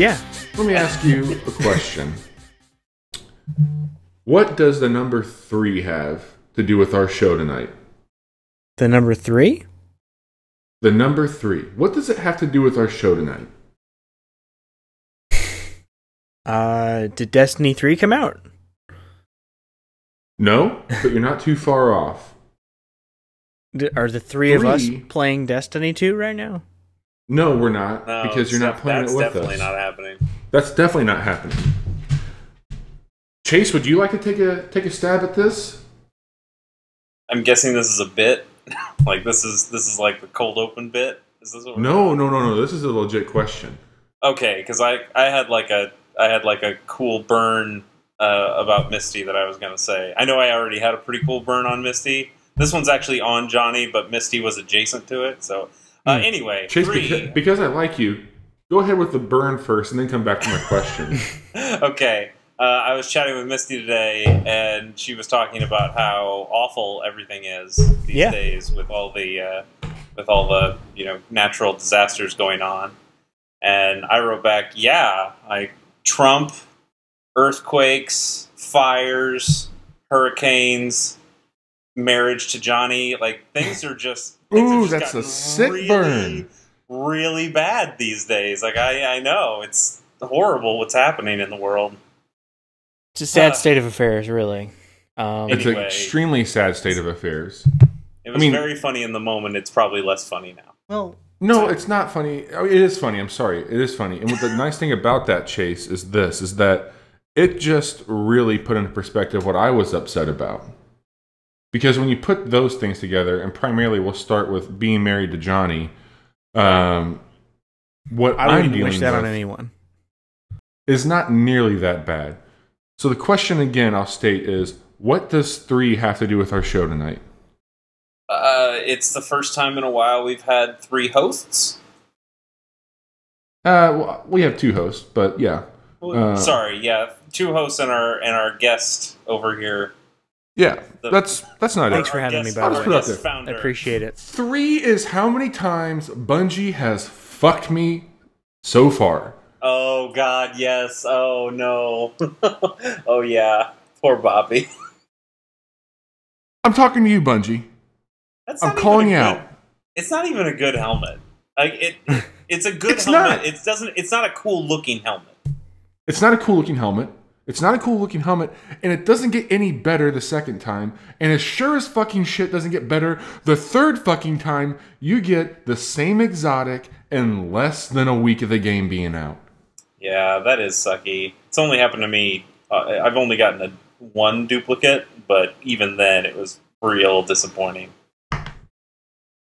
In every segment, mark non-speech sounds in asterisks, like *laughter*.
Johnny, Yeah. let me ask you a question. What does the number three have to do with our show tonight? The number three? The number three. What does it have to do with our show tonight? *laughs* Uh, did Destiny 3 come out? No, but you're not too far off. Are the three, of us playing Destiny 2 right now? No, we're not No, because you're not playing it with us. That's definitely not happening. That's definitely not happening. Chase, would you like to take a take a stab at this? I'm guessing this is a bit. *laughs* like this is this is like the cold open bit. Is this what No, no, no, no. This is a legit question. Okay, because I I had like a I had like a cool burn uh, about Misty that I was gonna say. I know I already had a pretty cool burn on Misty. This one's actually on Johnny, but Misty was adjacent to it. So uh, Hmm. anyway, Chase, three. beca- because I like you, go ahead with the burn first, and then come back to my question. *laughs* okay. Uh, I was chatting with Misty today, and she was talking about how awful everything is these Yeah. days with all the uh, with all the you know natural disasters going on. And I wrote back, "Yeah, like Trump, earthquakes, fires, hurricanes, marriage to Johnny. Like things are just things have Ooh, just that's a gotten sick really, burn. Really bad these days. Like I, I know it's horrible what's happening in the world." It's a sad Uh, state of affairs, really. Um, It's an extremely sad state of affairs. It was mean- very funny in the moment. It's probably less funny now. well, No, it's not funny. Oh, It is funny. I'm sorry. It is funny. And what the *laughs* nice thing about that chase is this: is that it just really put into perspective what I was upset about. Because when you put those things together, and primarily we'll start with being married to Johnny, um, what I I'm wouldn't dealing wish that with on anyone. is not nearly that bad. So the question again, I'll state is: What does three have to do with our show tonight? Uh, it's the first time in a while we've had three hosts. Uh, well, we have two hosts, but yeah, Uh, Sorry, yeah, two hosts and our and our guest over here. Yeah. The- That's that's not Thanks it. Thanks for Our having me, guest- by the way. guest I appreciate it. Three is how many times Bungie has fucked me so far. Oh God, yes. Oh no. *laughs* oh yeah. Poor Bobby. I'm talking to you, Bungie. That's I'm calling a you good- out. It's not even a good helmet. Like it. *laughs* It's a good It's helmet. not. It doesn't. It's not a cool looking helmet. It's not a cool looking helmet. It's not a cool looking helmet, and it doesn't get any better the second time. And as sure as fucking shit doesn't get better the third fucking time, you get the same exotic in less than a week of the game being out. Yeah, that is sucky. It's only happened to me. Uh, I've only gotten a one duplicate, but even then, it was real disappointing.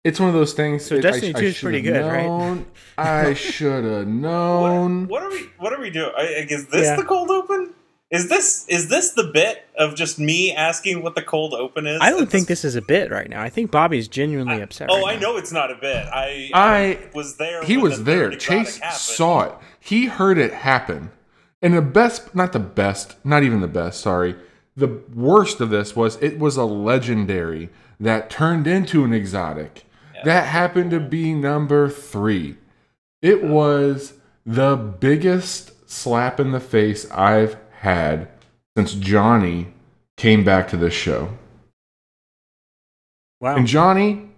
It's one of those things. So it- Destiny I, 2 is pretty should've good, right? *laughs* I should have known. what are we? What are we doing? I- I- Is this Yeah. the cold open? Is this is this the bit of just me asking what the cold open is? I don't think this is a bit right now. I think Bobby's genuinely upset. Oh, right I now. know it's not a bit. I I was there. he was the there. Chase saw it. He heard it happen. And the best, not the best, not even the best, sorry. The worst of this was it was a legendary that turned into an exotic. That happened to be number three. It was the biggest slap in the face I've had since Johnny came back to this show. Wow. And Johnny,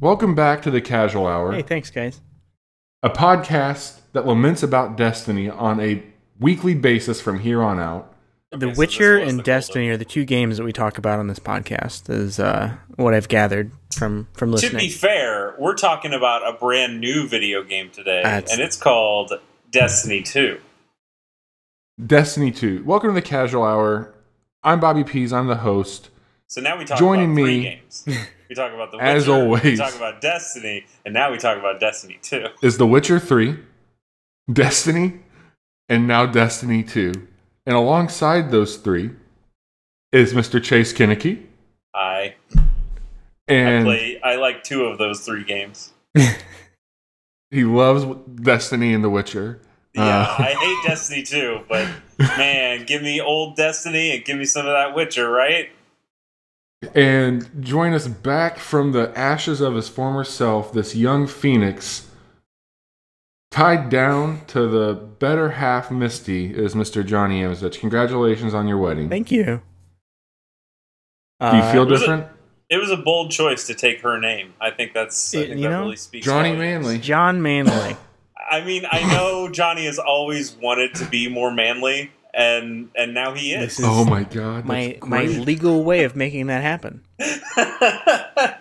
welcome back to the Casual Hour Hey, thanks, guys. a podcast that laments about Destiny on a weekly basis from here on out. The Okay, so Witcher this and the Destiny are the two games that we talk about on this podcast. Is uh, what I've gathered from from listening. To be fair, we're talking about a brand new video game today, That's- and it's called Destiny Two. Destiny 2. Welcome to the Casual Hour. I'm Bobby Pease. I'm the host. So now we talk Joining about three me, games. *laughs* We talk about the Witcher, as We always. talk about Destiny, and now we talk about Destiny Two. Is The Witcher 3, Destiny, and now Destiny 2. And alongside those three is Mr. Chase Koeneke. I I And play. I like two of those three games. *laughs* he loves Destiny and The Witcher. Yeah, Uh, I hate Destiny too, but *laughs* man, give me old Destiny and give me some of that Witcher, right? and join us back from the ashes of his former self, this young phoenix, Tied down to the better half Misty is Mr. Johnny Amizich. Congratulations on your wedding. Thank you. Do you Uh, feel was it- different? It was a bold choice to take her name. I think that's. I It- think you that know, really speaks. Johnny. Manley. John Manley? I mean, I know Johnny has always wanted to be more manly, and and now he is. is Oh my god. my that's my legal way of making that happen. *laughs*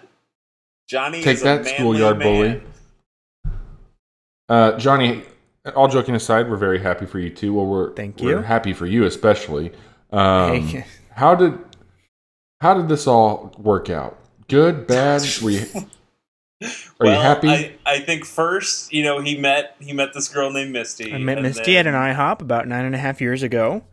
Johnny Take is that, a manly schoolyard man. bully. Uh, Johnny, all joking aside, we're very happy for you too. Well, we're Thank we're you. happy for you especially. Um, Hey. How did how did this all work out? Good, bad? *laughs* Were you, are well, you happy? I, I think first, you know, he met he met this girl named Misty. I met and Misty at an IHOP about nine and a half years ago.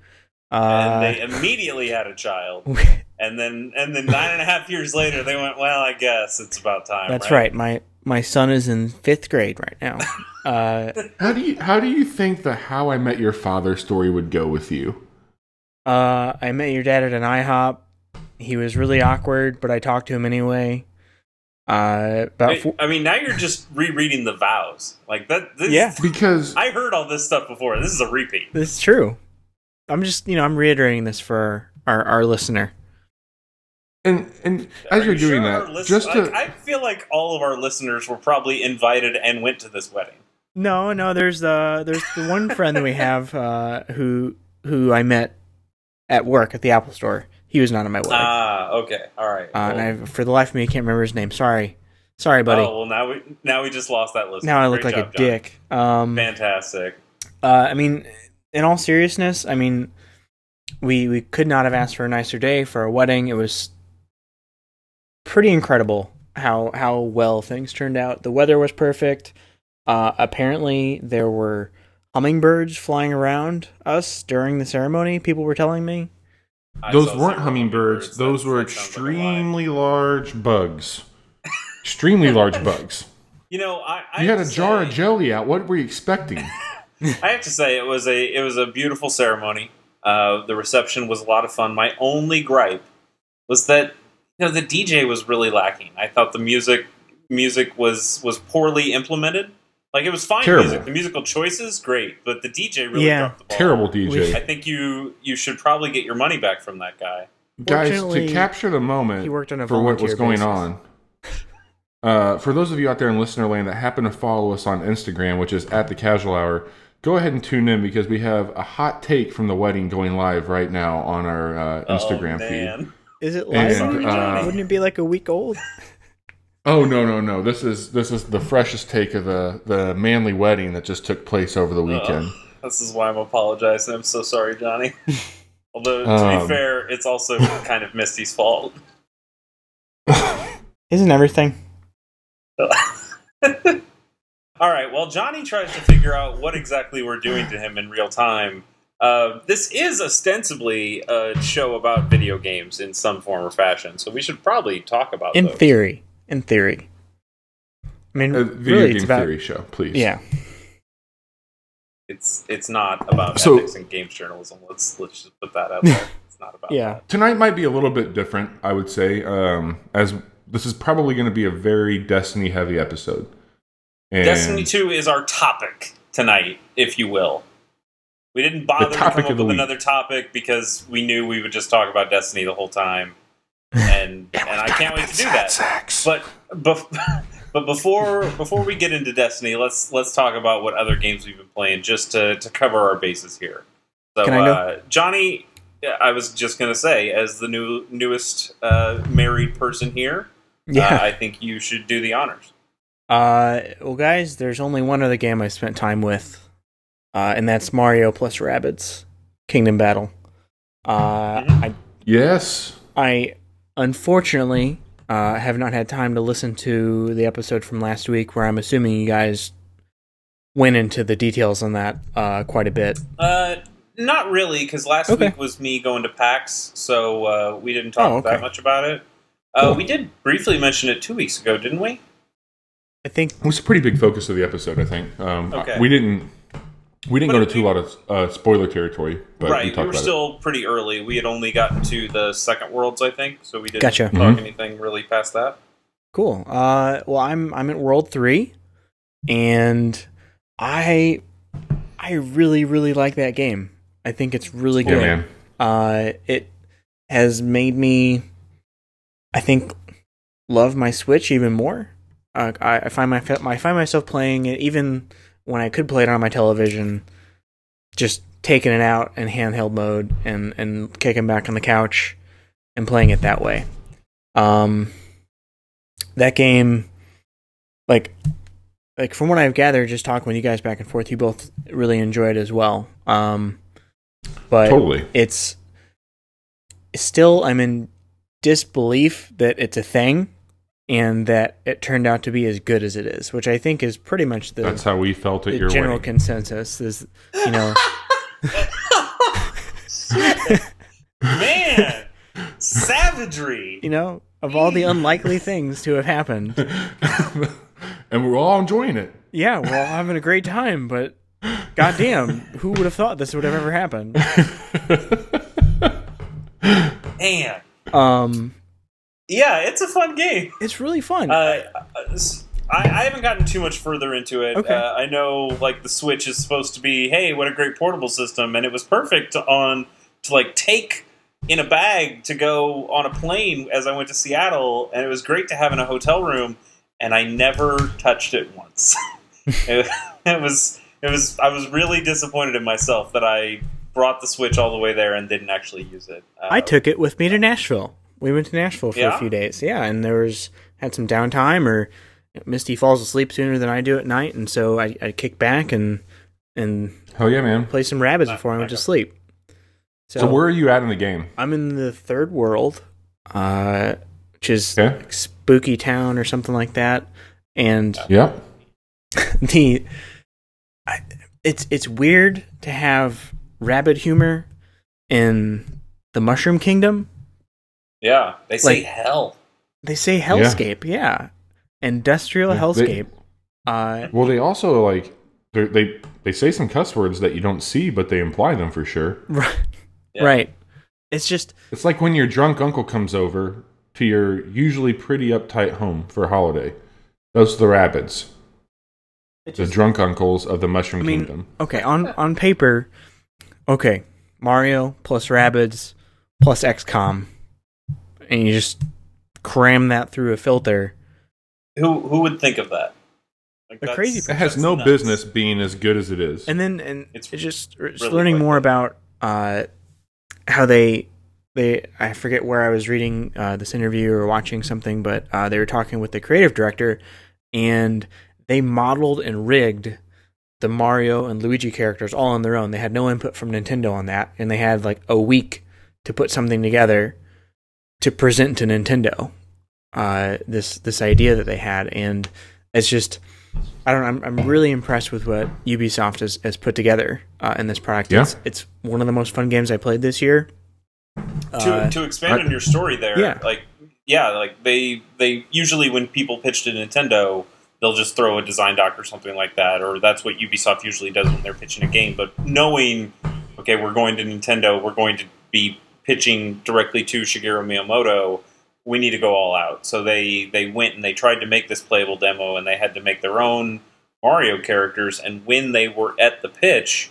and Uh, they immediately had a child. *laughs* And then and then nine and a half years later, they went, "Well, I guess it's about time." that's right. My my son is in fifth grade right now. *laughs* Uh, how do you how do you think the How I Met Your Father story would go with you? uh, I met your dad at an IHOP. He was really awkward, but I talked to him anyway. Uh, about I, four, I mean, now you're just rereading the vows, like that. This, Yeah. Because I heard all this stuff before. This is a repeat. this is true. I'm just you know I'm reiterating this for our our listener. and and Are as you're you doing sure that, our just to like, I feel like all of our listeners were probably invited and went to this wedding. No, no. There's the there's the one friend that we have uh, who who I met at work at the Apple Store. He was not on my wedding, uh, Ah, okay, all right. and Well- I, for the life of me, I can't remember his name. Sorry, sorry, buddy. Oh well, now we now we just lost that list. now I look Great like job, a John. dick. Um, Fantastic. uh, I mean, in all seriousness, I mean, we we could not have asked for a nicer day for a wedding. It was pretty incredible how how well things turned out. The weather was perfect. Uh, apparently, there were hummingbirds flying around us during the ceremony. People were telling me. Those weren't hummingbirds; those That- were that sounds like extremely large bugs. extremely large *laughs* bugs. You know, I, I You had a to jar of jelly out. What were you expecting? *laughs* *laughs* I have to say it was a it was a beautiful ceremony. Uh, the reception was a lot of fun. My only gripe was that you know the DJ was really lacking. I thought the music music was was poorly implemented. Like it was fine Terrible. music. The musical choices great, but the DJ really Yeah. dropped the ball. Terrible DJ. I think you you should probably get your money back from that guy. Guys, to capture the moment he worked on a for what was going basis. on. Uh, for those of you out there in listener land that happen to follow us on Instagram, which is at the casual hour, go ahead and tune in because we have a hot take from the wedding going live right now on our uh, Instagram oh, feed. Is it And, live? uh, Wouldn't it be like a week old? *laughs* Oh no no no! This is this is the freshest take of the the manly wedding that just took place over the weekend. This is why I'm apologizing. I'm so sorry, Johnny. *laughs* Although to Um, be fair, it's also kind of Misty's fault. *laughs* Isn't everything? *laughs* All right. Well, Johnny tries to figure out what exactly we're doing to him in real time. Uh, this is ostensibly a show about video games in some form or fashion, so we should probably talk about In those. theory. In theory. I mean, A video really, game it's about theory show, please. yeah. It's it's not about So- ethics and games journalism. Let's let's just put that out there. *laughs* It's not about Yeah. that. Tonight might be a little bit different, I would say, um, as this is probably going to be a very Destiny heavy episode. And Destiny Two is our topic tonight, if you will. We didn't bother to topic come up with week. another topic because we knew we would just talk about Destiny the whole time, and *laughs* and I can't wait to do that. Sex. But bef- *laughs* but before before we get into Destiny, let's let's talk about what other games we've been playing just to, to cover our bases here. So Can I uh, Johnny, I was just gonna say, as the new newest uh, married person here, uh, Yeah. I think you should do the honors. Uh, well, guys, there's only one other game I spent time with, uh, and that's Mario plus Rabbids Kingdom Battle. Uh, Mhm. I, yes. I unfortunately uh, have not had time to listen to the episode from last week, where I'm assuming you guys went into the details on that uh, quite a bit. Uh, not really, because last Okay. week was me going to PAX, so uh, we didn't talk Oh, okay. that much about it. Uh, Cool. We did briefly mention it two weeks ago, didn't we? I think It was a pretty big focus of the episode, I think. Um, Okay. We didn't we didn't But go to too lot of uh, spoiler territory, but right, we we, were about still pretty early. We had only gotten to the second worlds, I think, so we didn't Gotcha. talk Mhm. anything really past that. Cool. Uh, well, I'm I'm at World Three, and I I really really like that game. I think it's really Yeah, good. man. Uh, it has made me, I think, love my Switch even more. Uh, I, I find my I find myself playing it even when I could play it on my television, just taking it out in handheld mode and and kicking back on the couch and playing it that way. Um, that game, like, like from what I've gathered, just talking with you guys back and forth, you both really enjoy it as well. Um, but Totally. it's still I'm in disbelief that it's a thing and that it turned out to be as good as it is, which I think is pretty much the, That's how we felt at the your general wedding. consensus. Is you know, *laughs* Man, savagery. you know, of all the unlikely things to have happened, *laughs* and we're all enjoying it. yeah, we're all having a great time. But goddamn, who would have thought this would have ever happened? *laughs* And Um, yeah, it's a fun game. it's really fun. Uh, I, I haven't gotten too much further into it. Okay. Uh, I know, like the Switch is supposed to be, hey, what a great portable system, and it was perfect on to like take in a bag to go on a plane as I went to Seattle, and it was great to have in a hotel room. And I never touched it once. *laughs* it, it was it was I was really disappointed in myself that I brought the Switch all the way there and didn't actually use it. Uh, I took it with me to Nashville. We went to Nashville for Yeah? a few days. Yeah, and there was had some downtime, or Misty falls asleep sooner than I do at night, and so I, I kick back and and Hell yeah, man. play some rabbits before I went to sleep. So, So, where are you at in the game? I'm in the third world, uh, which is Okay. like Spooky Town or something like that, and *laughs* yeah, the I, it's it's weird to have rabbit humor in the Mushroom Kingdom. Yeah, they say like- hell. They say hellscape, yeah, industrial Yeah, they- hellscape. uh, Well, they also like they're- they they say some cuss words that you don't see, but they imply them for sure. *laughs* right, Yeah. right. It's just It's like when your drunk uncle comes over to your usually pretty uptight home for a holiday. Those are the rabbits, it's the drunk uncles of the Mushroom I mean- Kingdom. okay on on paper. Okay, Mario plus Rabbids plus XCOM, and you just cram that through a filter. Who who would think of that? Like, The that's- crazy- It has no nuts. business being as good as it is. and then and It's it's, just, it's really learning quite more good. about uh, how they they I forget where I was reading uh, this interview or watching something, but uh, they were talking with the creative director, and they modeled and rigged the Mario and Luigi characters all on their own. They had no input from Nintendo on that, and they had like a week to put something together to present to Nintendo. Uh, this this idea that they had, and it's just I don't know. I'm, I'm really impressed with what Ubisoft has, has put together uh, in this product. Yeah. It's, it's one of the most fun games I played this year. to Uh, to expand on your story there, Yeah. like yeah, like they they usually when people pitch to Nintendo, they'll just throw a design doc or something like that, or that's what Ubisoft usually does when they're pitching a game. But knowing, okay, we're going to Nintendo, we're going to be pitching directly to Shigeru Miyamoto. We need to go all out. So they they went and they tried to make this playable demo, and they had to make their own Mario characters. And when they were at the pitch,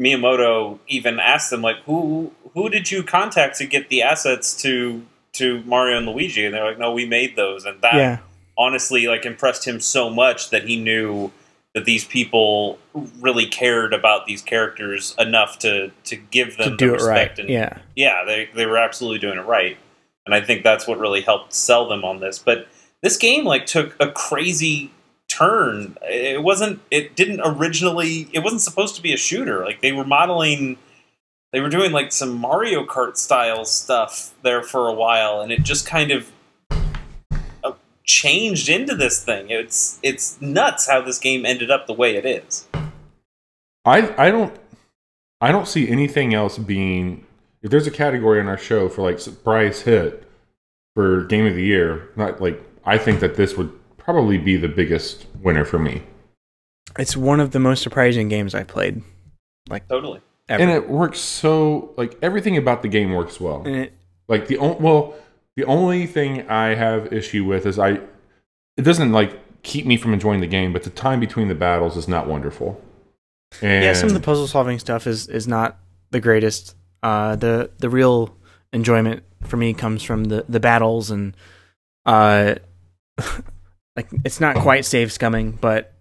Miyamoto even asked them like, "Who who did you contact to get the assets to to Mario and Luigi?" And they're like, "No, we made those." And that yeah, honestly like impressed him so much that he knew that these people really cared about these characters enough to to give them to do the it right. and Yeah, yeah, they they were absolutely doing it right, and I think that's what really helped sell them on this. But this game like took a crazy turn. It wasn't. It didn't originally. It wasn't supposed to be a shooter. Like they were modeling. They were doing like some Mario Kart style stuff there for a while, and it just kind of changed into this thing. It's it's nuts how this game ended up the way it is. I I don't I don't see anything else being if there's a category on our show for like surprise hit for game of the year, not like I think that this would probably be the biggest winner for me. it's one of the most surprising games I played Like Totally. ever. And it works so like everything about the game works well. And it, Like the on- well, the only thing I have issue with is I it doesn't like keep me from enjoying the game, but the time between the battles is not wonderful. And yeah, some of the puzzle solving stuff is is not the greatest. Uh, the the real enjoyment for me comes from the the battles and uh, *laughs* like it's not quite save scumming, but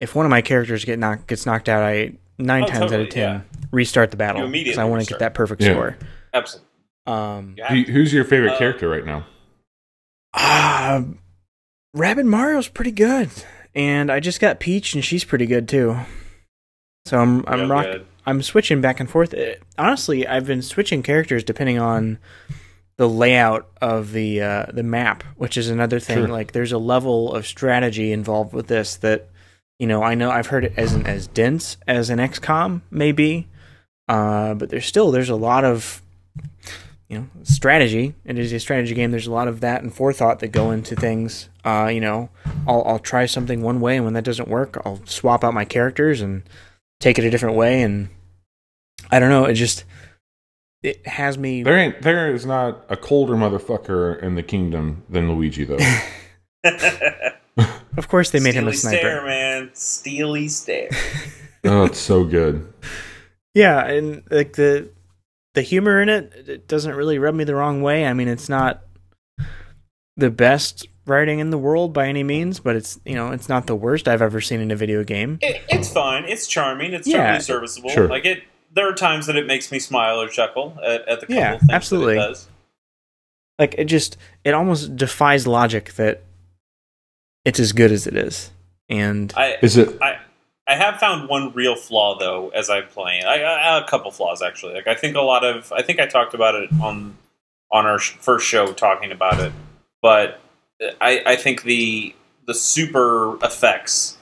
if one of my characters get knocked gets knocked out, I nine Oh, times out of ten yeah. restart the battle You because I want to get that perfect Yeah. score. Absolutely. Um, You Who- who's your favorite Uh, character right now? Ah, Rabbid Mario's pretty good, and I just got Peach, and she's pretty good too. So I'm I'm Real rock. I'm switching back and forth. Uh, honestly, I've been switching characters depending on the layout of the uh, the map, which is another thing. Sure. Like there's a level of strategy involved with this that you know I know I've heard it as as dense as an XCOM maybe, uh, but there's still there's a lot of you know strategy. It is a strategy game. There's a lot of that and forethought that go into things. Uh, you know, I'll I'll try something one way, and when that doesn't work, I'll swap out my characters and take it a different way. And I don't know. It just it has me. There ain't there is not a colder motherfucker in the kingdom than Luigi though. *laughs* *laughs* Of course, they made him a Steely sniper. Stare, man. Steely stare. oh, it's so good. *laughs* Yeah, and like the the humor in it, it doesn't really rub me the wrong way. I mean, it's not the best writing in the world by any means, but it's you know it's not the worst I've ever seen in a video game. It, it's fine. It's charming. It's Yeah. totally serviceable. Sure. Like it. There are times that it makes me smile or chuckle at, at the couple Yeah, things absolutely. that it does. Like it just it almost defies logic that it's as good as it is. And I, Is it I I have found one real flaw though as I'm playing. I, I a couple flaws actually. Like I think a lot of I think I talked about it on on our sh- first show talking about it, but I I think the the super effects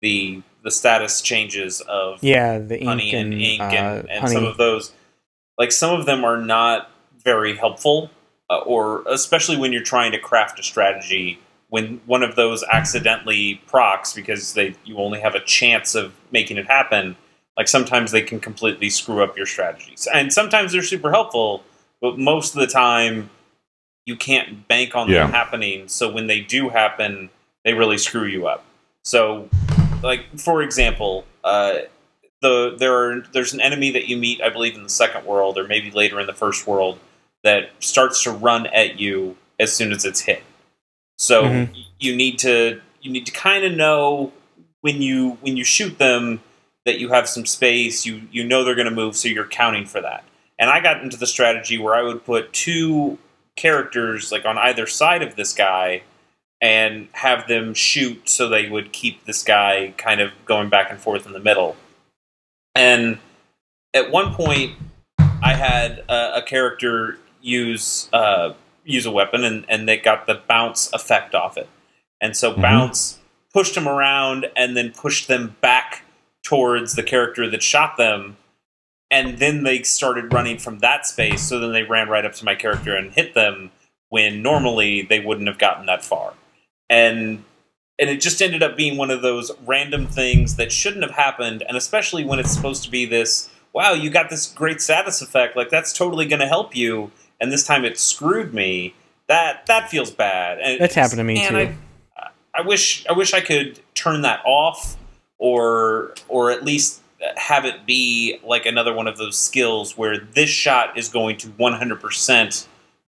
the the status changes of yeah, the ink honey and, and, ink uh, and, and some of those like some of them are not very helpful uh, or especially when you're trying to craft a strategy when one of those accidentally procs because they you only have a chance of making it happen like sometimes they can completely screw up your strategies and sometimes they're super helpful but most of the time you can't bank on Yeah. them happening so when they do happen they really screw you up so like for example uh, the there are there's an enemy that you meet, I believe, in the second world or maybe later in the first world that starts to run at you as soon as it's hit. So Mhm. you need to you need to kind of know when you when you shoot them that you have some space. You you know they're going to move, so you're counting for that. And I got into the strategy where I would put two characters like on either side of this guy and have them shoot so they would keep this guy kind of going back and forth in the middle. And at one point, I had a, a character use uh, use a weapon, and, and they got the bounce effect off it. And so Mhm. bounce pushed them around, and then pushed them back towards the character that shot them. And then they started running from that space. So then they ran right up to my character and hit them when normally they wouldn't have gotten that far. And and it just ended up being one of those random things that shouldn't have happened and especially when it's supposed to be this wow you got this great status effect like that's totally going to help you and this time it screwed me that that feels bad and That's happened to me, and too. I, I wish i wish i could turn that off or or at least have it be like another one of those skills where this shot is going to 100%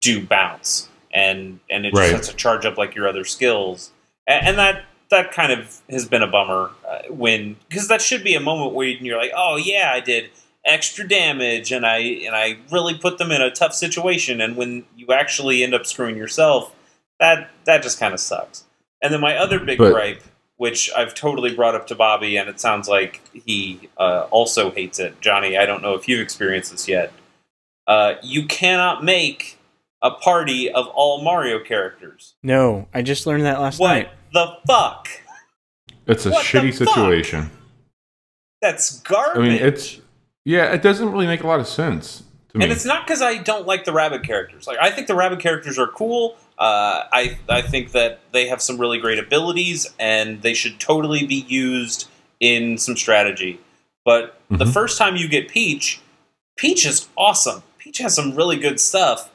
do bounce and and it just Right. has to charge up like your other skills and, and that that kind of has been a bummer uh, when because that should be a moment where you're like oh yeah i did extra damage and i and i really put them in a tough situation and when you actually end up screwing yourself that that just kind of sucks and then my other big But- gripe which i've totally brought up to bobby and it sounds like he uh, also hates it johnny i don't know if you've experienced this yet uh, you cannot make a party of all mario characters no, I just learned that last what night. What the fuck it's a What the shitty fuck? situation. That's I garbage. mean, it's yeah, it doesn't really make a lot of sense to me. and it's not because I don't like the rabbit characters. Like I think the rabbit characters are cool. Uh, I I think that they have some really great abilities, and they should totally be used in some strategy. But the Mhm. first time you get Peach, Peach is awesome. Peach has some really good stuff,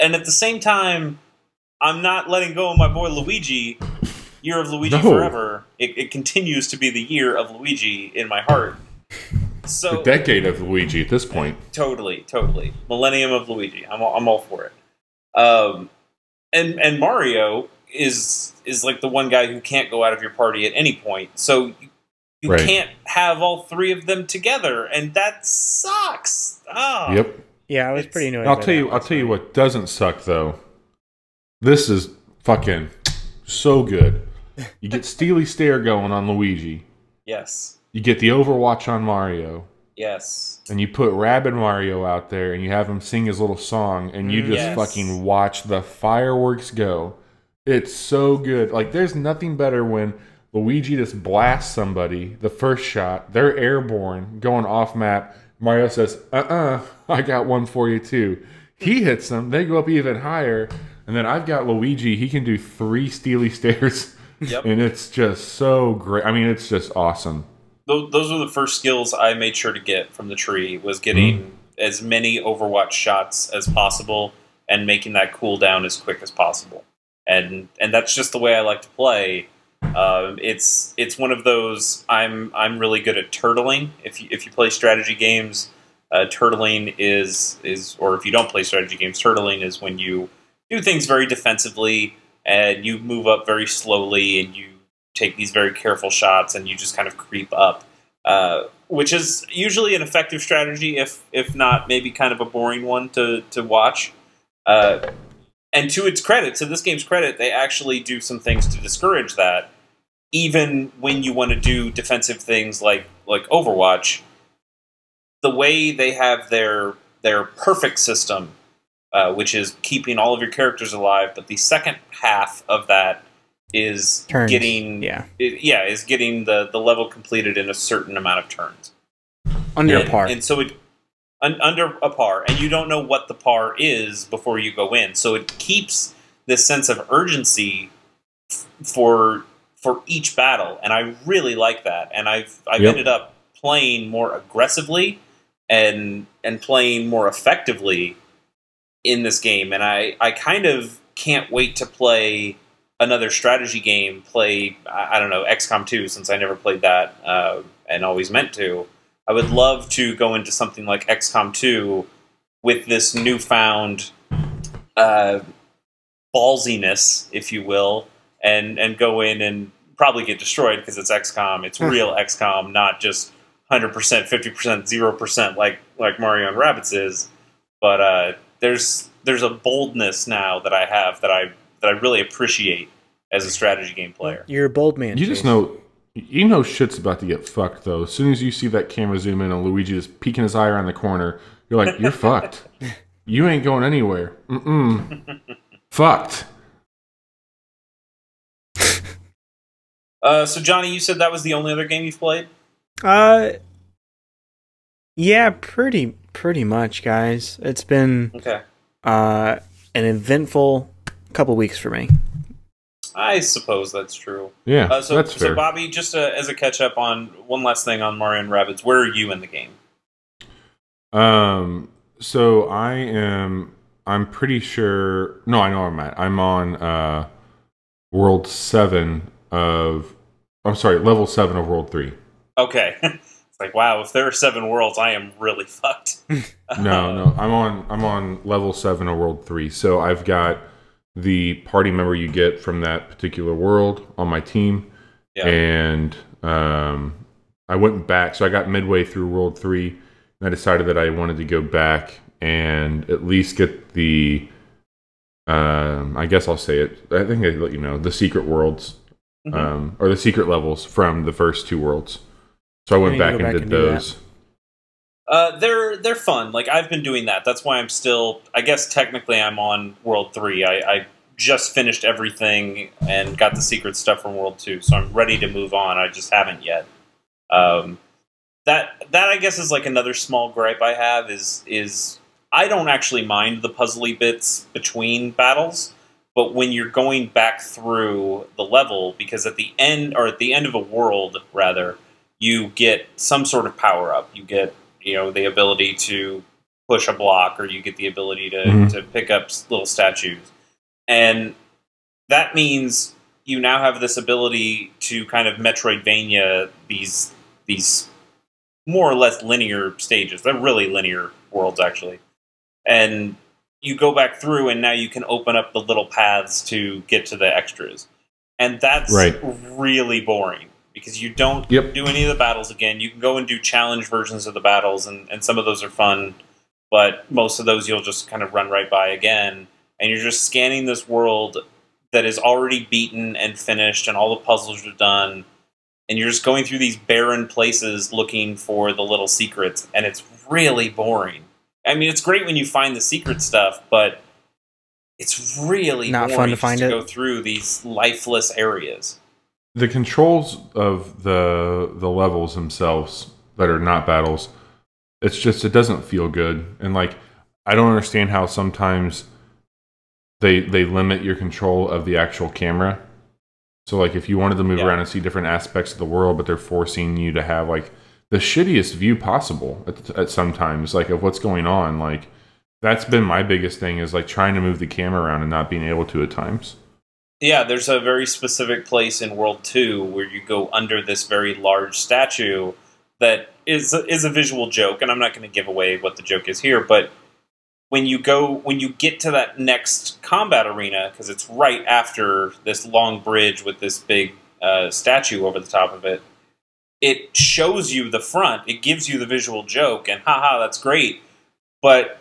and at the same time, I'm not letting go of my boy Luigi Year of Luigi No. forever. It, it continues to be the year of Luigi in my heart. So The decade of Luigi at this point. Totally, totally. Millennium of Luigi. I'm all, I'm all for it. Um, and and Mario is is like the one guy who can't go out of your party at any point. So you, you Right. can't have all three of them together, and that sucks. Oh. Yep. Yeah, I was It's- pretty annoyed. I'll by tell that you. I'll tell you what doesn't suck though. This is fucking so good. You get *laughs* Steely Stare going on Luigi. Yes. You get the Overwatch on Mario, Yes. and you put Rabbid Mario out there, and you have him sing his little song, and you Mm. just Yes. fucking watch the fireworks go. It's so good. Like there's nothing better when Luigi just blasts somebody the first shot. They're airborne, going off map. Mario says, "Uh-uh, I got one for you too." He hits them. They go up even higher, and then I've got Luigi. He can do three steely *laughs* stares, Yep. and it's just so great. I mean, it's just awesome. Those, those were the first skills I made sure to get from the tree was getting as many Overwatch shots as possible and making that cooldown as quick as possible. And and that's just the way I like to play. Um, it's it's one of those I'm I'm really good at turtling. If you, if you play strategy games, uh, turtling is is or if you don't play strategy games, turtling is when you do things very defensively and you move up very slowly and you take these very careful shots and you just kind of creep up, uh, which is usually an effective strategy, if if not maybe kind of a boring one to to watch. Uh, and to its credit, to this game's credit, they actually do some things to discourage that. Even when you want to do defensive things like like Overwatch, the way they have their their perfect system, uh, which is keeping all of your characters alive, but the second half of that is Turns. getting Yeah. it- yeah is getting the the level completed in a certain amount of turns Under and, par. and so it un, under a par and you don't know what the par is before you go in so it keeps this sense of urgency f- for for each battle and i really like that and i've i've Yep. ended up playing more aggressively and and playing more effectively in this game and i i kind of can't wait to play another strategy game play i, I don't know xcom 2 since i never played that uh, and always meant to I would love to go into something like XCOM 2 with this newfound uh, ballsiness, if you will, and and go in and probably get destroyed because it's XCOM. It's real XCOM, not just 100%, 50%, 0% like like Mario and Rabbids is. But uh, there's there's a boldness now that I have that I that I really appreciate as a strategy game player. You're a bold man. You just know, you know, shit's about to get fucked though. As soon as you see that camera zoom in on Luigi just peeking his eye around the corner, you're like, you're fucked. *laughs* You ain't going anywhere. Mm-mm. fucked. *laughs* Uh, so Johnny, you said that was the only other game you've played. Uh, yeah, pretty pretty much, guys. It's been Okay. uh an eventful couple weeks for me. I suppose that's true. Yeah, Uh, so, that's so. Bobby, just uh, as a catch up on one last thing on Mario and Rabbids, where are you in the game? Um, so I am. I'm pretty sure. No, I know where I'm at. I'm on uh, World Seven of. I'm sorry, level seven of World Three. Okay, *laughs* it's like wow, if there are seven worlds, I am really *laughs* fucked. *laughs* No, no, I'm on. I'm on level seven of World Three. So I've got the party member you get from that particular world on my team, Yeah. and um, I went back. So I got midway through World Three, and I decided that I wanted to go back and at least get the. Um, I guess I'll say it. I think I let you know the secret worlds, Mhm. um, or the secret levels from the first two worlds. So I went to back and back did and those. Uh, they're they're fun. Like I've been doing that. That's why I'm still. I guess technically I'm on World Three. I, I just finished everything and got the secret stuff from World Two, so I'm ready to move on. I just haven't yet. Um, that that I guess is like another small gripe I have is is I don't actually mind the puzzly bits between battles, but when you're going back through the level, because at the end or at the end of a world rather, you get some sort of power up. You get you know the ability to push a block, or you get the ability to Mhm. to pick up little statues, and that means you now have this ability to kind of Metroidvania these these more or less linear stages. They're really linear worlds actually, and you go back through, and now you can open up the little paths to get to the extras, and that's Right. really boring because you don't Yep. do any of the battles again. You can go and do challenge versions of the battles, and, and some of those are fun, but most of those you'll just kind of run right by again. And you're just scanning this world that is already beaten and finished, and all the puzzles are done. And you're just going through these barren places looking for the little secrets, and it's really boring. I mean, it's great when you find the secret stuff, but it's really Not fun to find to it. go through these lifeless areas. The controls of the the levels themselves that are not battles it's just it doesn't feel good. And like i don't understand how sometimes they they limit your control of the actual camera. So like if you wanted to move Yeah. around and see different aspects of the world but they're forcing you to have like the shittiest view possible at, at sometimes like of what's going on like that's been my biggest thing is like trying to move the camera around and not being able to at times Yeah, there's a very specific place in World Two where you go under this very large statue that is is a visual joke, and I'm not going to give away what the joke is here. But when you go, when you get to that next combat arena, because it's right after this long bridge with this big uh, statue over the top of it, it shows you the front. It gives you the visual joke, and haha, that's great. But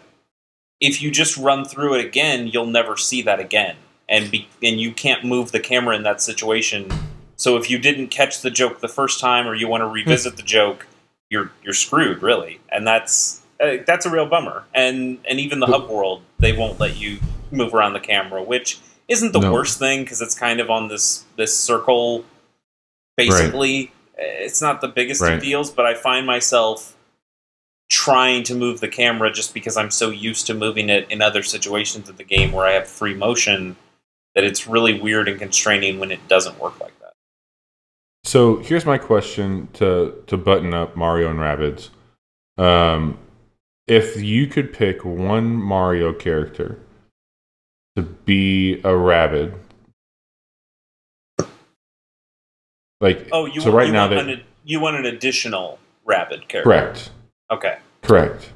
if you just run through it again, you'll never see that again and be, and you can't move the camera in that situation. So if you didn't catch the joke the first time, or you want to revisit the joke, you're you're screwed, really. And that's uh, that's a real bummer. And and even the hub world, they won't let you move around the camera, which isn't the No. worst thing because it's kind of on this this circle. Basically, it's not the biggest Right. of deals, but I find myself trying to move the camera just because I'm so used to moving it in other situations of the game where I have free motion that it's really weird and constraining when it doesn't work like that. So here's my question to to button up Mario and Rabbids. Um, if you could pick one Mario character to be a Rabbid, like Oh, you, so right you now want they an, you want an additional Rabbid character? correct Okay. correct.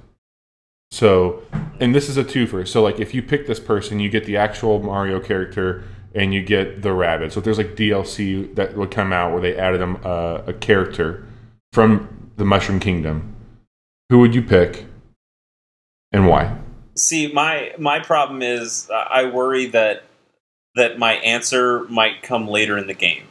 So and this is a twofer. So like if you pick this person, you get the actual Mario character and you get the rabbit. So if there's like DLC that would come out where they added a, uh, a character from the Mushroom Kingdom, who would you pick and why? See, my my problem is uh, I worry that that my answer might come later in the game.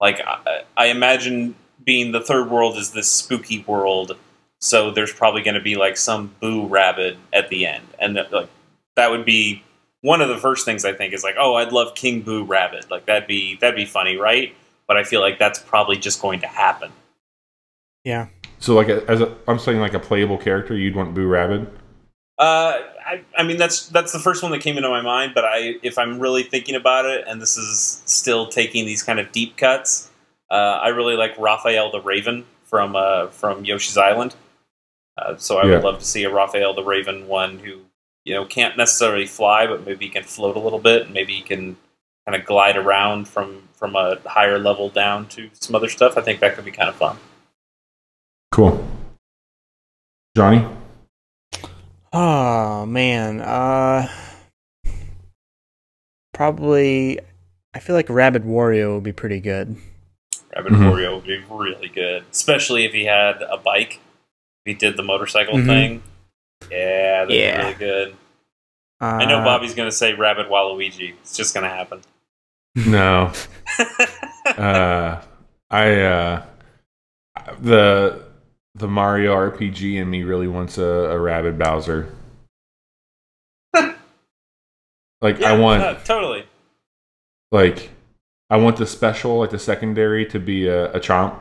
Like I, I imagine being the third world is this spooky world, so there's probably going to be like some boo rabbit at the end, and that, like that would be one of the first things I think is like, oh, I'd love King Boo Rabbid. Like that'd be that'd be funny, right? But I feel like that's probably just going to happen. Yeah. So like a, as a, I'm saying like a playable character, you'd want Boo Rabbid. Uh, I, I mean that's that's the first one that came into my mind. But I, if I'm really thinking about it, and this is still taking these kind of deep cuts, uh, I really like Raphael the Raven from uh, from Yoshi's Island. Uh, so I Yeah. would love to see a Raphael the Raven one who you know can't necessarily fly, but maybe he can float a little bit, and maybe he can kind of glide around from from a higher level down to some other stuff. I think that could be kind of fun. Cool. Johnny. Oh man, uh, probably. I feel like Rabbid Wario would be pretty good. Rabbid Mhm. Wario would be really good, especially if he had a bike. If he did the motorcycle Mhm. thing. Yeah, that'd Yeah. really good. Uh, I know Bobby's going to say Rabbid Waluigi. It's just going to happen. No. *laughs* uh, I uh, the the Mario RPG in me really wants a, a Rabbid Bowser. *laughs* like yeah, I want no, totally. like I want the special like the secondary to be a, a chomp.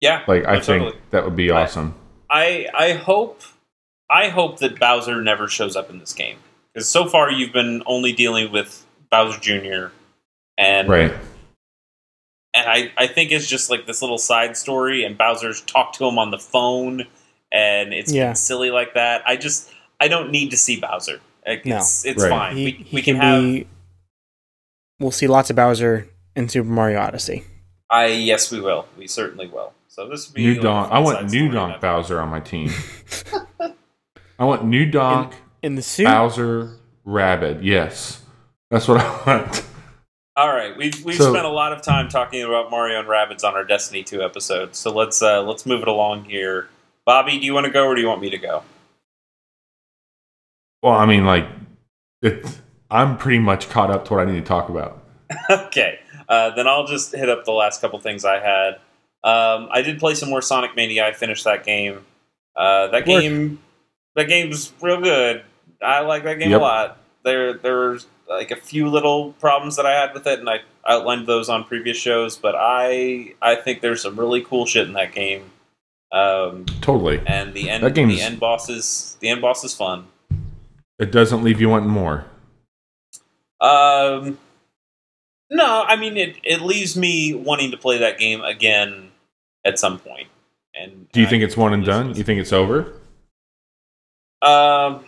Yeah, Like I no, think totally. that would be I- awesome. I I hope I hope that Bowser never shows up in this game because so far you've been only dealing with Bowser Jr. and right. and I, I think it's just like this little side story and Bowser's talked to him on the phone and it's Yeah. been silly like that. I just I don't need to see Bowser. Like, No. It's it's Right. fine. he, we he we can, can, have be we'll see lots of Bowser in Super Mario Odyssey. I yes, we will. We certainly will. So this would be New like Donk. I want New story Donk Bowser on my team. *laughs* I want New Donk In the suit, Bowser Rabbid. Yes, that's what I want. All right, we've we've So- spent a lot of time talking about Mario and Rabbids on our Destiny two episode. So let's uh, let's move it along here. Bobby, do you want to go or do you want me to go? Well, I mean, like, it, I'm pretty much caught up to what I need to talk about. *laughs* okay, uh, then I'll just hit up the last couple things I had. Um, I did play some more Sonic Mania. I finished that game. Uh, that game, that game's real good. I like that game Yep. a lot. There, there was like a few little problems that I had with it, and I outlined those on previous shows. But I, I think there's some really cool shit in that game. Um, Totally. and the end, That game's- the end boss is the end boss is fun. It doesn't leave you wanting more. Um, no, I mean it. It leaves me wanting to play that game again at some point. And Do you I think it's one and done? see You think it's over? Um,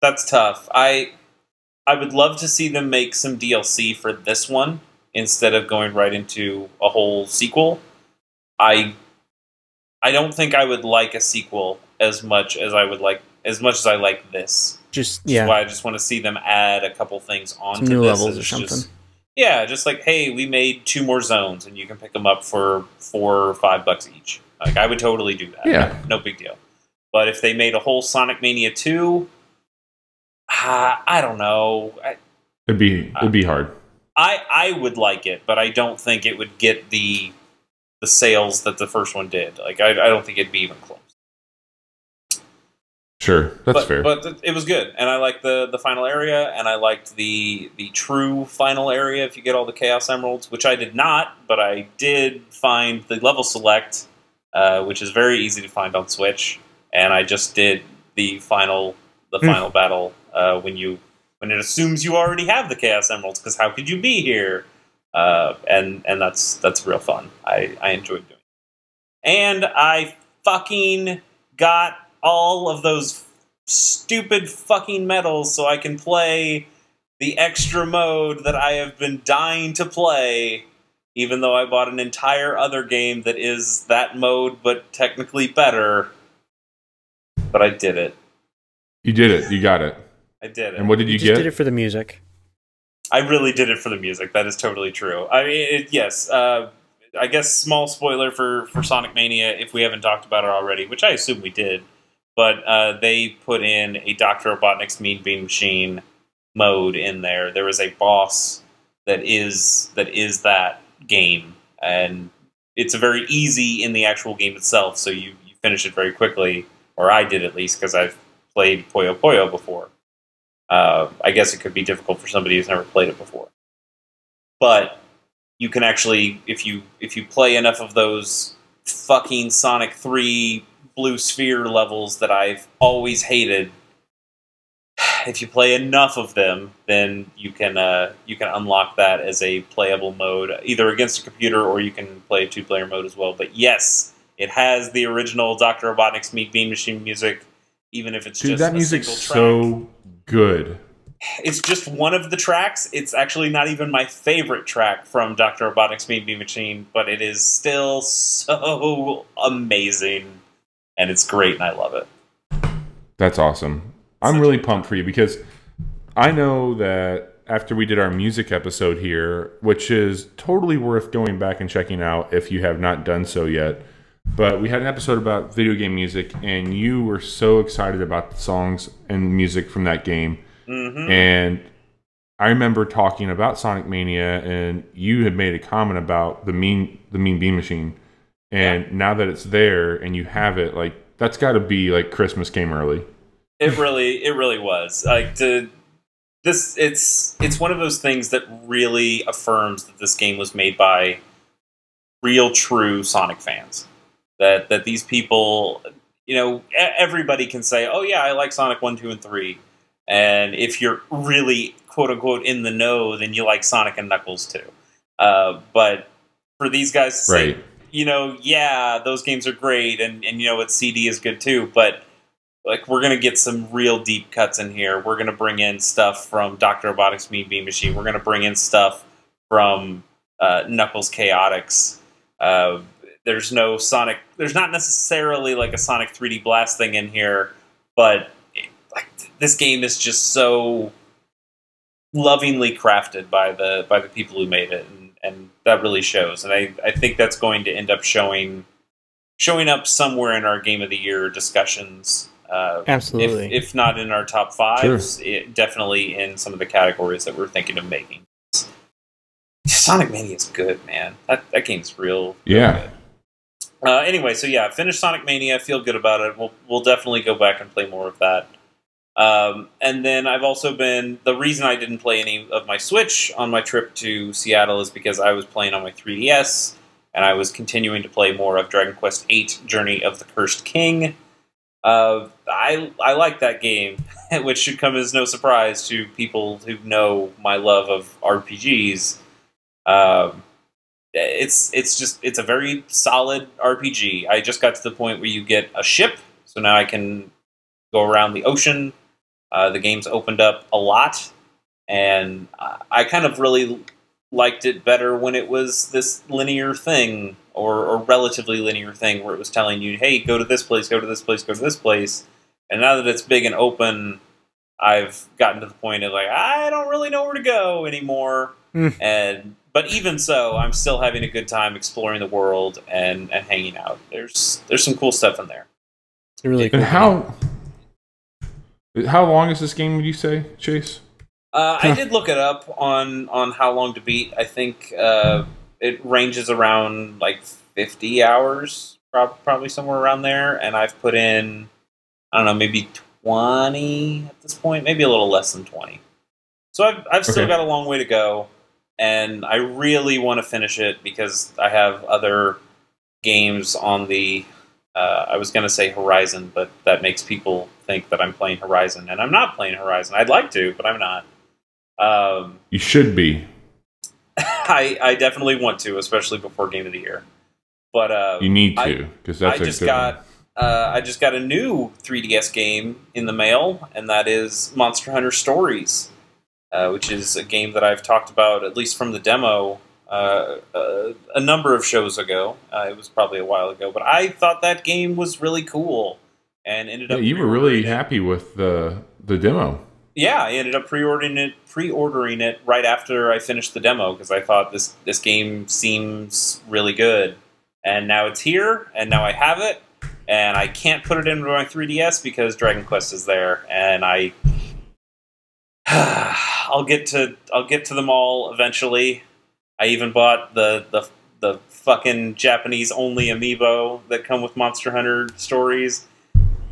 that's tough. I I would love to see them make some DLC for this one instead of going right into a whole sequel. I I don't think I would like a sequel as much as I would like as much as I like this. just Which is yeah, why I just want to see them add a couple things onto some new this. levels or something. just- yeah, just like hey, we made two more zones and you can pick them up for four or five bucks each. Like I would totally do that. Yeah. no big deal. But if they made a whole Sonic Mania two, uh, I don't know. I, It'd be it'd be hard. I I would like it, but I don't think it would get the the sales that the first one did. Like I, I don't think it'd be even close. Sure, that's but, fair. But it was good, and I liked the the final area, and I liked the the true final area. If you get all the Chaos Emeralds, which I did not, but I did find the level select, uh, which is very easy to find on Switch, and I just did the final the Hmm. final battle uh, when you when it assumes you already have the Chaos Emeralds, because how could you be here? Uh, and and that's that's real fun. I I enjoyed doing, it. and I fucking got all of those stupid fucking medals so I can play the extra mode that I have been dying to play, even though I bought an entire other game that is that mode but technically better. But I did it. you did it. You got it. I did it. And what did you, just get? did it for the music. I really did it for the music. That is totally true. I mean, it, yes. Uh, I guess small spoiler for for Sonic Mania if we haven't talked about it already, which I assume we did. But uh, they put in a Doctor Robotnik's Mean Bean Machine mode in there. There is a boss that is that is that game, and it's very easy in the actual game itself. So you you finish it very quickly, or I did at least because I've played Puyo Puyo before. Uh, I guess it could be difficult for somebody who's never played it before. But you can actually, if you if you play enough of those fucking Sonic Three Blue Sphere levels that I've always hated, if you play enough of them, then you can uh, you can unlock that as a playable mode, either against a computer or you can play two player mode as well. But yes, it has the original Doctor Robotnik's Mean Bean Machine music, even if it's Dude, just that a music's single track so good. it's just one of the tracks. It's actually not even my favorite track from Dr. Robotnik's Mean Bean Machine, but it is still so amazing. And it's great, and I love it. That's awesome. I'm Such really pumped for you because I know that after we did our music episode here, which is totally worth going back and checking out if you have not done so yet. But we had an episode about video game music, and you were so excited about the songs and music from that game. hmm And I remember talking about Sonic Mania, and you had made a comment about the mean the Mean Bean Machine. And now that it's there and you have it, like that's got to be like Christmas came early. It really, it really was. Like this, it's it's one of those things that really affirms that this game was made by real, true Sonic fans. That that these people, you know, everybody can say, "Oh yeah, I like Sonic one, two, and 3. And if you're really quote unquote in the know, then you like Sonic and Knuckles too. Uh, but for these guys to say, Right. You know, yeah, those games are great, and and you know what CD is good too, but like we're gonna get some real deep cuts in here. We're gonna bring in stuff from Doctor Robotnik's Mean Bean Machine. We're gonna bring in stuff from uh, Knuckles Chaotix. Uh, there's no Sonic. There's not necessarily like a Sonic 3D Blast thing in here, but like this game is just so lovingly crafted by the by the people who made it, and, and that really shows. And I, I think that's going to end up showing showing up somewhere in our Game of the Year discussions. Uh, Absolutely. if, if not in our top fives, it, definitely in some of the categories that we're thinking of making. Sonic Mania is good, man. That that game's real. real Yeah. good. Uh, anyway, so yeah, finish Sonic Mania. Feel good about it. We'll we'll definitely go back and play more of that. Um, and then I've also been the reason I didn't play any of my Switch on my trip to Seattle is because I was playing on my 3DS and I was continuing to play more of Dragon Quest VIII: Journey of the Cursed King. Uh, I I like that game, *laughs* which should come as no surprise to people who know my love of RPGs. Um, it's it's just it's a very solid RPG. I just got to the point where you get a ship, so now I can go around the ocean. Uh, the game's opened up a lot, and I, I kind of really liked it better when it was this linear thing or, or relatively linear thing where it was telling you, "Hey, go to this place, go to this place, go to this place." And now that it's big and open, I've gotten to the point of like I don't really know where to go anymore. Hmm. and but even so, I'm still having a good time exploring the world and, and hanging out. There's there's some cool stuff in there. It's really cool. And how how long is this game? Would you say, Chase? Uh, I *laughs* did look it up on on how long to beat. I think uh, it ranges around like 50 hours, prob- probably somewhere around there. And I've put in I don't know, maybe 20 at this point, maybe a little less than 20. So I've I've still Okay. got a long way to go, and I really want to finish it because I have other games on the. Uh, I was going to say Horizon, but that makes people think that I'm playing Horizon, and I'm not playing Horizon. I'd like to, but I'm not. Um, You should be. *laughs* I I definitely want to, especially before Game of the Year. But uh, You need to because that's I a just good got uh, I just got a new 3DS game in the mail, and that is Monster Hunter Stories, uh, which is a game that I've talked about at least from the demo uh, uh, a number of shows ago. Uh, it was probably a while ago, but I thought that game was really cool, and ended Yeah, up you were really happy with the the demo. Yeah, I ended up pre-ordering it, pre-ordering it right after I finished the demo because I thought this this game seems really good, and now it's here, and now I have it, and I can't put it into my 3DS because Dragon Quest is there, and I *sighs* I'll get to I'll get to them all eventually. I even bought the the the fucking Japanese only amiibo that come with Monster Hunter stories.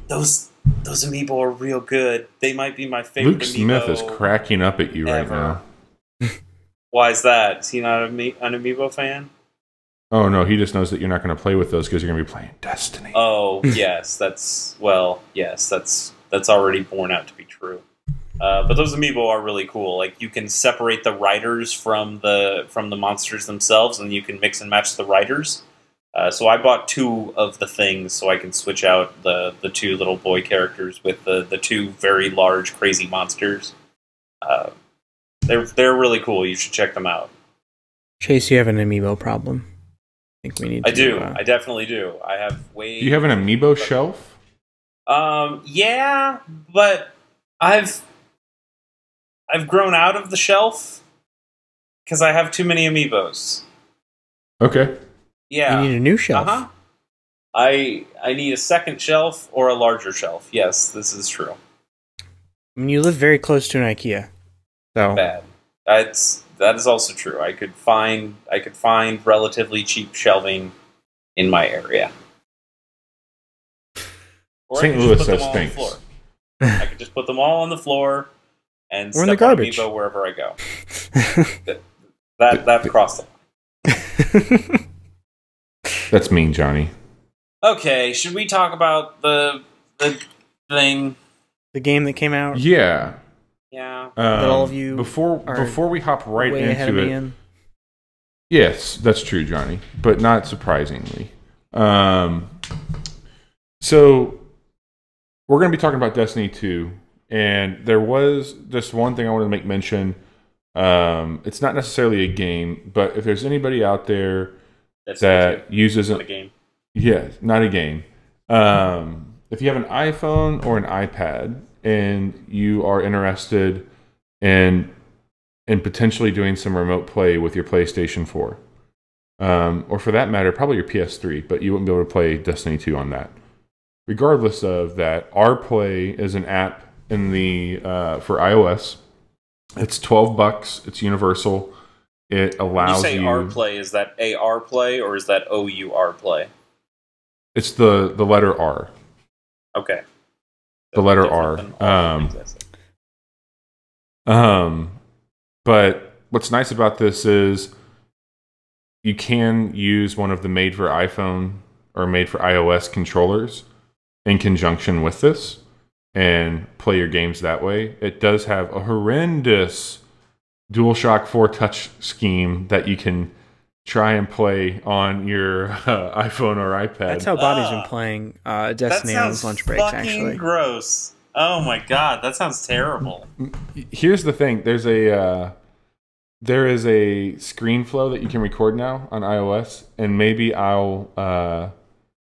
Those those amiibo are real good. They might be my favorite. Luke Smith is cracking up at you right now. *laughs* Why is that? Is he not an amiibo fan? Oh no, he just knows that you're not going to play with those because you're going to be playing Destiny. Oh *laughs* yes, that's well, yes, that's that's already borne out to be true. Uh, but those amiibo are really cool. Like you can separate the riders from the from the monsters themselves, and you can mix and match the riders. Uh, so I bought two of the things so I can switch out the the two little boy characters with the the two very large crazy monsters. Uh, they're they're really cool. You should check them out. Chase, you have an amiibo problem. I think we need. To, I do. uh, I definitely do. I have way. Do you have an amiibo shelf? Um, yeah, but I've I've grown out of the shelf because I have too many amiibos. Okay. Yeah. you need a new shelf. Uh huh. I I need a second shelf or a larger shelf. Yes, this is true. I mean, you live very close to an IKEA, so Bad. That's that is also true. I could find I could find relatively cheap shelving in my area. Or I St. could just Louis put them says all on the floor. I could just put them all on the floor and Or in the on garbage. Wherever I go. *laughs* That that crossed the *laughs* That's mean, Johnny. Okay, should we talk about the the thing? the game that came out Yeah. Yeah. Um, all of you before are before we hop right way ahead of into me it. in. Yes, that's true, Johnny, but not surprisingly. Um, so we're going to be talking about Destiny 2, and there was just one thing I wanted to make mention. Um, it's not necessarily a game, but if there's anybody out there That's that uses not a game. Yeah, not a game. Um, if you have an iPhone or an iPad and you are interested in in potentially doing some remote play with your PlayStation 4, um, or for that matter, probably your PS3, but you wouldn't be able to play Destiny 2 on that. Regardless of that, Our Play is an app in the uh, for iOS. It's twelve bucks. It's universal. It When you allows say you. R play, is that A R play or is that O U R play? it's the the letter R. Okay. The letter R. than all the Um, things I said. Um, but what's nice about this is you can use one of the made for iPhone or made for iOS controllers in conjunction with this and play your games that way. It does have a horrendous DualShock 4 touch scheme that you can try and play on your uh, iPhone or iPad. That's how Bobby's Ah. been playing uh, That Destiny on his lunch breaks. fucking Actually, gross. Oh my god, that sounds terrible. here's the thing there's a uh, there is a screen flow that you can record now on ios and maybe i'll uh,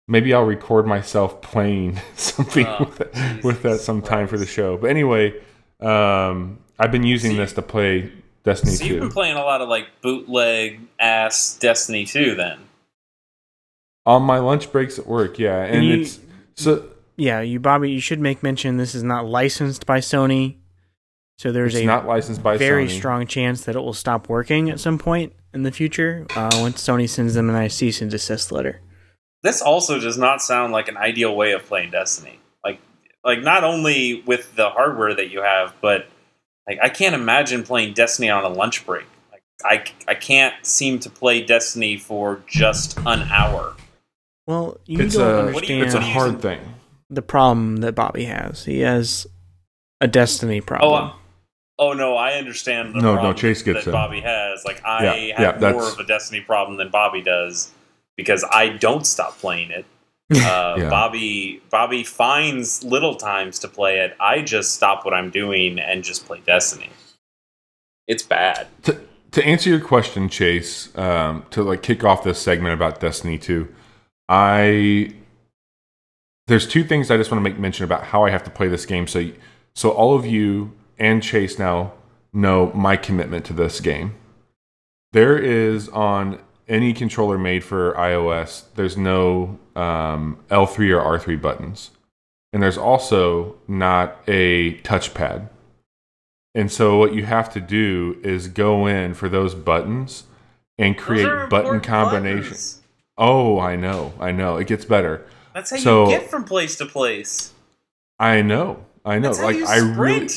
maybe i'll record myself playing *laughs* something Oh, with, that, with that Jesus sometime for the show but anyway um, i've been using See- this to play destiny So you've been playing a lot of like bootleg ass Destiny 2 then. on my lunch breaks at work yeah and you- it's so yeah, you Bobby, you should make mention this is not licensed by Sony, so there's it's a not licensed by very Sony. strong chance that it will stop working at some point in the future uh, once Sony sends them a nice cease and desist letter. This also does not sound like an ideal way of playing Destiny. Like like not only with the hardware that you have, but like I can't imagine playing Destiny on a lunch break. Like I I can't seem to play Destiny for just an hour. Well, you it's don't a understand What you- it's a what do you- hard thing the problem that Bobby has. He has a Destiny oh, problem. Oh, Oh no, I understand the No, no, Chase gets that it. Bobby has. Like I Yeah, yeah, have more that's- of a Destiny problem than Bobby does because I don't stop playing it. Uh, Yeah. Bobby Bobby finds little times to play it. I just stop what I'm doing and just play Destiny. It's bad. to, to answer your question, Chase, um, to like kick off this segment about Destiny 2, I there's two things I just want to make mention about how I have to play this game. So, so all of you and Chase now know my commitment to this game. There is on any controller made for iOS. There's no um, L3 or R3 buttons, and there's also not a touchpad. And so what you have to do is go in for those buttons and create button combinations. buttons. Oh, I know, I know. It gets better. That's how So- you get from place to place. I know, I know. That's like I really.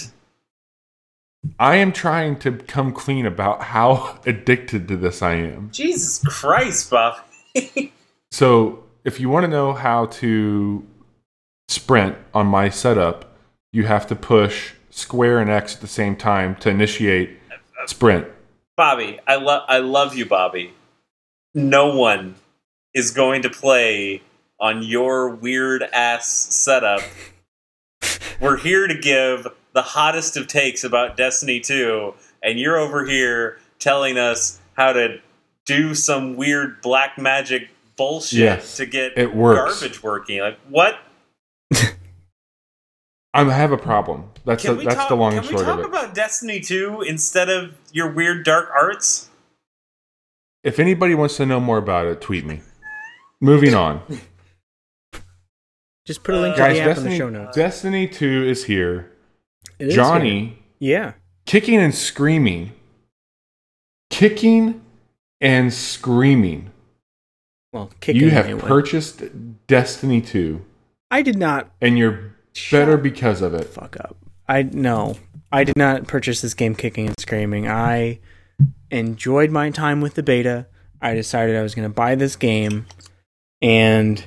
I am trying to come clean about how *laughs* addicted to this I am. Jesus Christ, Bob. *laughs* So if you want to know how to sprint on my setup, you have to push square and X at the same time to initiate sprint. Bobby, I love I love you, Bobby. No one is going to play on your weird ass setup. *laughs* We're here to give the hottest of takes about Destiny 2, and you're over here telling us how to do some weird black magic bullshit Yes, to get it works. garbage working. Like what? *laughs* I have a problem. That's Can the, we that's talk, the long can and we short talk of it. talk about Destiny 2 instead of your weird dark arts? if anybody wants to know more about it, tweet me. Moving on. *laughs* Just put a link Uh, to Guys, the app in the show notes. Destiny 2 is here. It is here. Johnny Yeah. kicking and screaming. Kicking and screaming. Well, kicking you have anyway. purchased Destiny 2 I did not and you're better because of it. fuck up. I no. I did not purchase this game kicking and screaming. I enjoyed my time with the beta. I decided I was going to buy this game and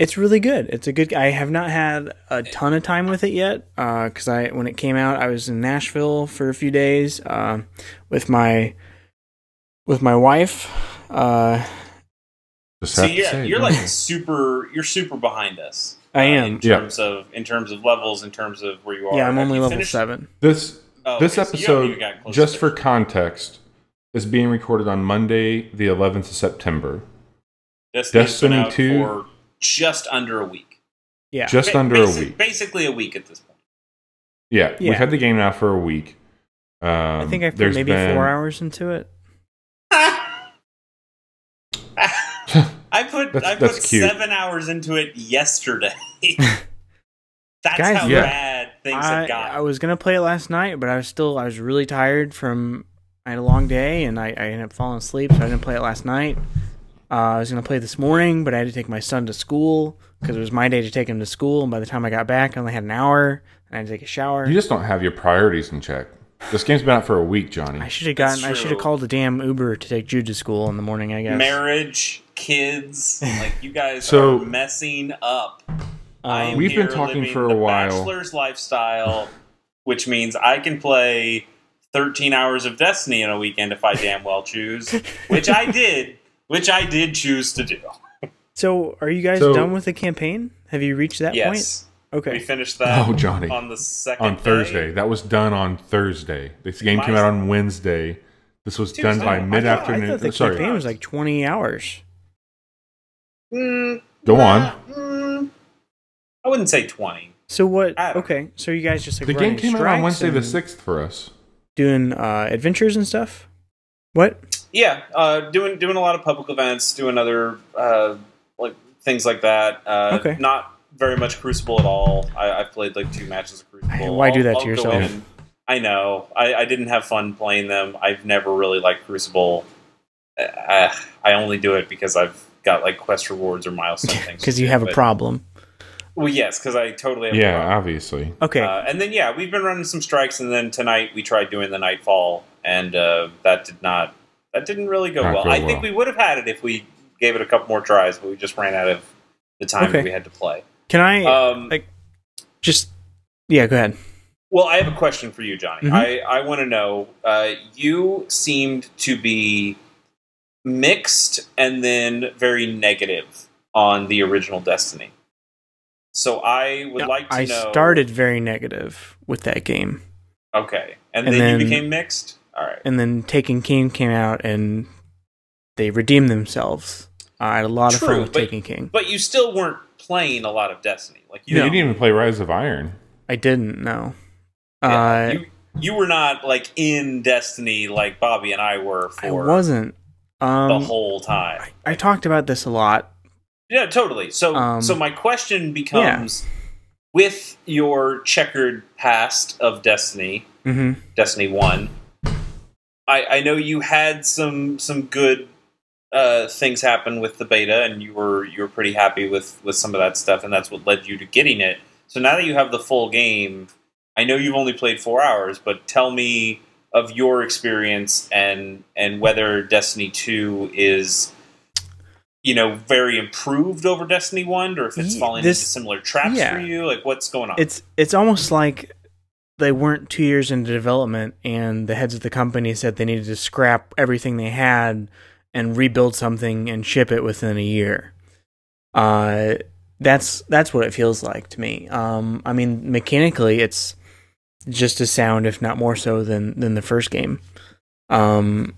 it's really good. It's a good I have not had a ton of time with it yet uh, cuz I when it came out I was in Nashville for a few days uh, with my with my wife uh, So yeah, say you're don't like super. You're super behind us. I uh, am. in Yeah. terms of in terms of levels, in terms of where you are. yeah, I'm Have only you level finished- 7. this Oh, this okay, so you haven't even episode, gotten close just for context, is being recorded on Monday, the 11th of September. Destiny's Destiny 2 for just under a week. Yeah. Just Ba- under basi- a week. Basically a week at this point. Yeah, Yeah. we've had the game now for a week. Um, I think I put there's maybe been- four hours into it. *laughs* I put That's- I put that's cute. seven hours into it yesterday. *laughs* That's Guys, how yeah. bad things I, have gotten. I was gonna play it last night, but I was still I was really tired from I had a long day and I, I ended up falling asleep, so I didn't play it last night. Uh, I was gonna play this morning, but I had to take my son to school because it was my day to take him to school. And by the time I got back, I only had an hour, and I had to take a shower. You just don't have your priorities in check. This game's been out for a week, Johnny. I should have That's gotten. I should have called a damn Uber to take Jude to school in the morning. I guess. Marriage, kids, *laughs* like you guys So- are messing up. I am Um, We've been talking for a the while. Bachelor's lifestyle, which means I can play 13 hours of Destiny in a weekend if I damn well choose, which I did, which I did choose to do. So, are you guys So- done with the campaign? Have you reached that point? yes, point? we finished that Oh, Johnny. on the second on day. Thursday. That was done on Thursday. This game came out on Wednesday. This was done by mid afternoon. thought the Sorry, campaign was like 20 hours. Mm, go nah, on. mm, I wouldn't say 20. So what? Okay, so you guys just like The game came out on Wednesday the sixth for us. doing uh, adventures and stuff. What? Yeah, uh, doing doing a lot of public events, doing other uh, like things like that. Uh, Okay. Not very much Crucible at all. I, I've played like two matches of Crucible. Why do I'll- that to I'll go yourself? in- I know. I, I didn't have fun playing them. I've never really liked Crucible. Uh, I only do it because I've got like quest rewards or milestone *laughs* things. Because you do, have a but- problem. Well, yes, because I totally have a Yeah, problem. obviously. Okay. Uh, and then yeah, we've been running some strikes, and then tonight we tried doing the Nightfall, and uh, that did not that didn't really go Not well. go I think we would have had it if we gave it a couple more tries, but we just ran out of the time Okay. that we had to play. Can I Um, like- just? Yeah, go ahead. well, I have a question for you, Johnny. Mhm. I I want to know. Uh, you seemed to be mixed and then very negative on the original Destiny. So I would like to I know. I started very negative with that game, okay, and, and then, then- you became mixed. All right. and then Taken King came out, and they redeemed themselves. I had a lot of fun with but- Taken King. But you still weren't playing a lot of Destiny. Like you, You didn't even play Rise of Iron. I didn't know. yeah, uh, you, you were not like in Destiny like Bobby and I were I wasn't. Um, the whole time. I, I talked about this a lot. Yeah, totally. So, Um, so my question becomes: with your checkered past of Destiny, hmm Destiny One, I, I know you had some some good uh, things happen with the beta, and you were you were pretty happy with with some of that stuff, and that's what led you to getting it. So now that you have the full game, I know you've only played four hours, but tell me of your experience and and whether Destiny Two is you know very improved over Destiny One, or if it's falling this- into similar traps yeah. for you. Like what's going on? It's it's almost like they weren't two years into development, and the heads of the company said they needed to scrap everything they had and rebuild something and ship it within a year. Uh, that's that's what it feels like to me. Um, I mean, mechanically, it's just as sound, if not more so, than than the first game. Um,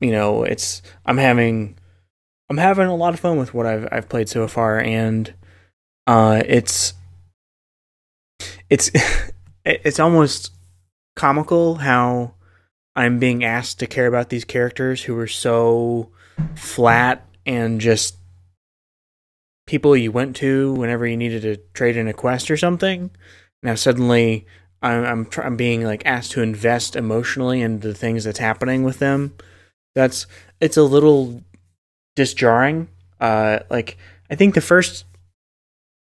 you know, it's I'm having I'm having a lot of fun with what I've I've played so far, and uh, it's it's *laughs* it's almost comical how I'm being asked to care about these characters who are so flat and just people you went to whenever you needed to trade in a quest or something. Now suddenly I'm I'm, tr- I'm being like asked to invest emotionally into the things that's happening with them. That's it's a little disjarring. Uh, like I think the first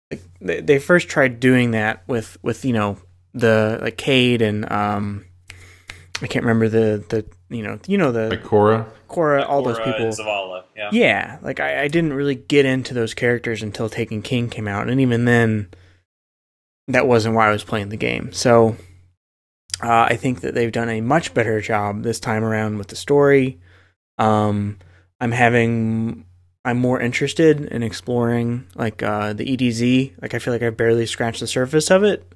like, they, they first tried doing that with with you know the like Cayde and um I can't remember the the you know you know the Like Korra. Cora all those people and Zavala, yeah. yeah like I, I didn't really get into those characters until Taken King came out and even then that wasn't why I was playing the game so uh, I think that they've done a much better job this time around with the story um I'm having I'm more interested in exploring like uh, the EDZ. Like I feel like I've barely scratched the surface of it,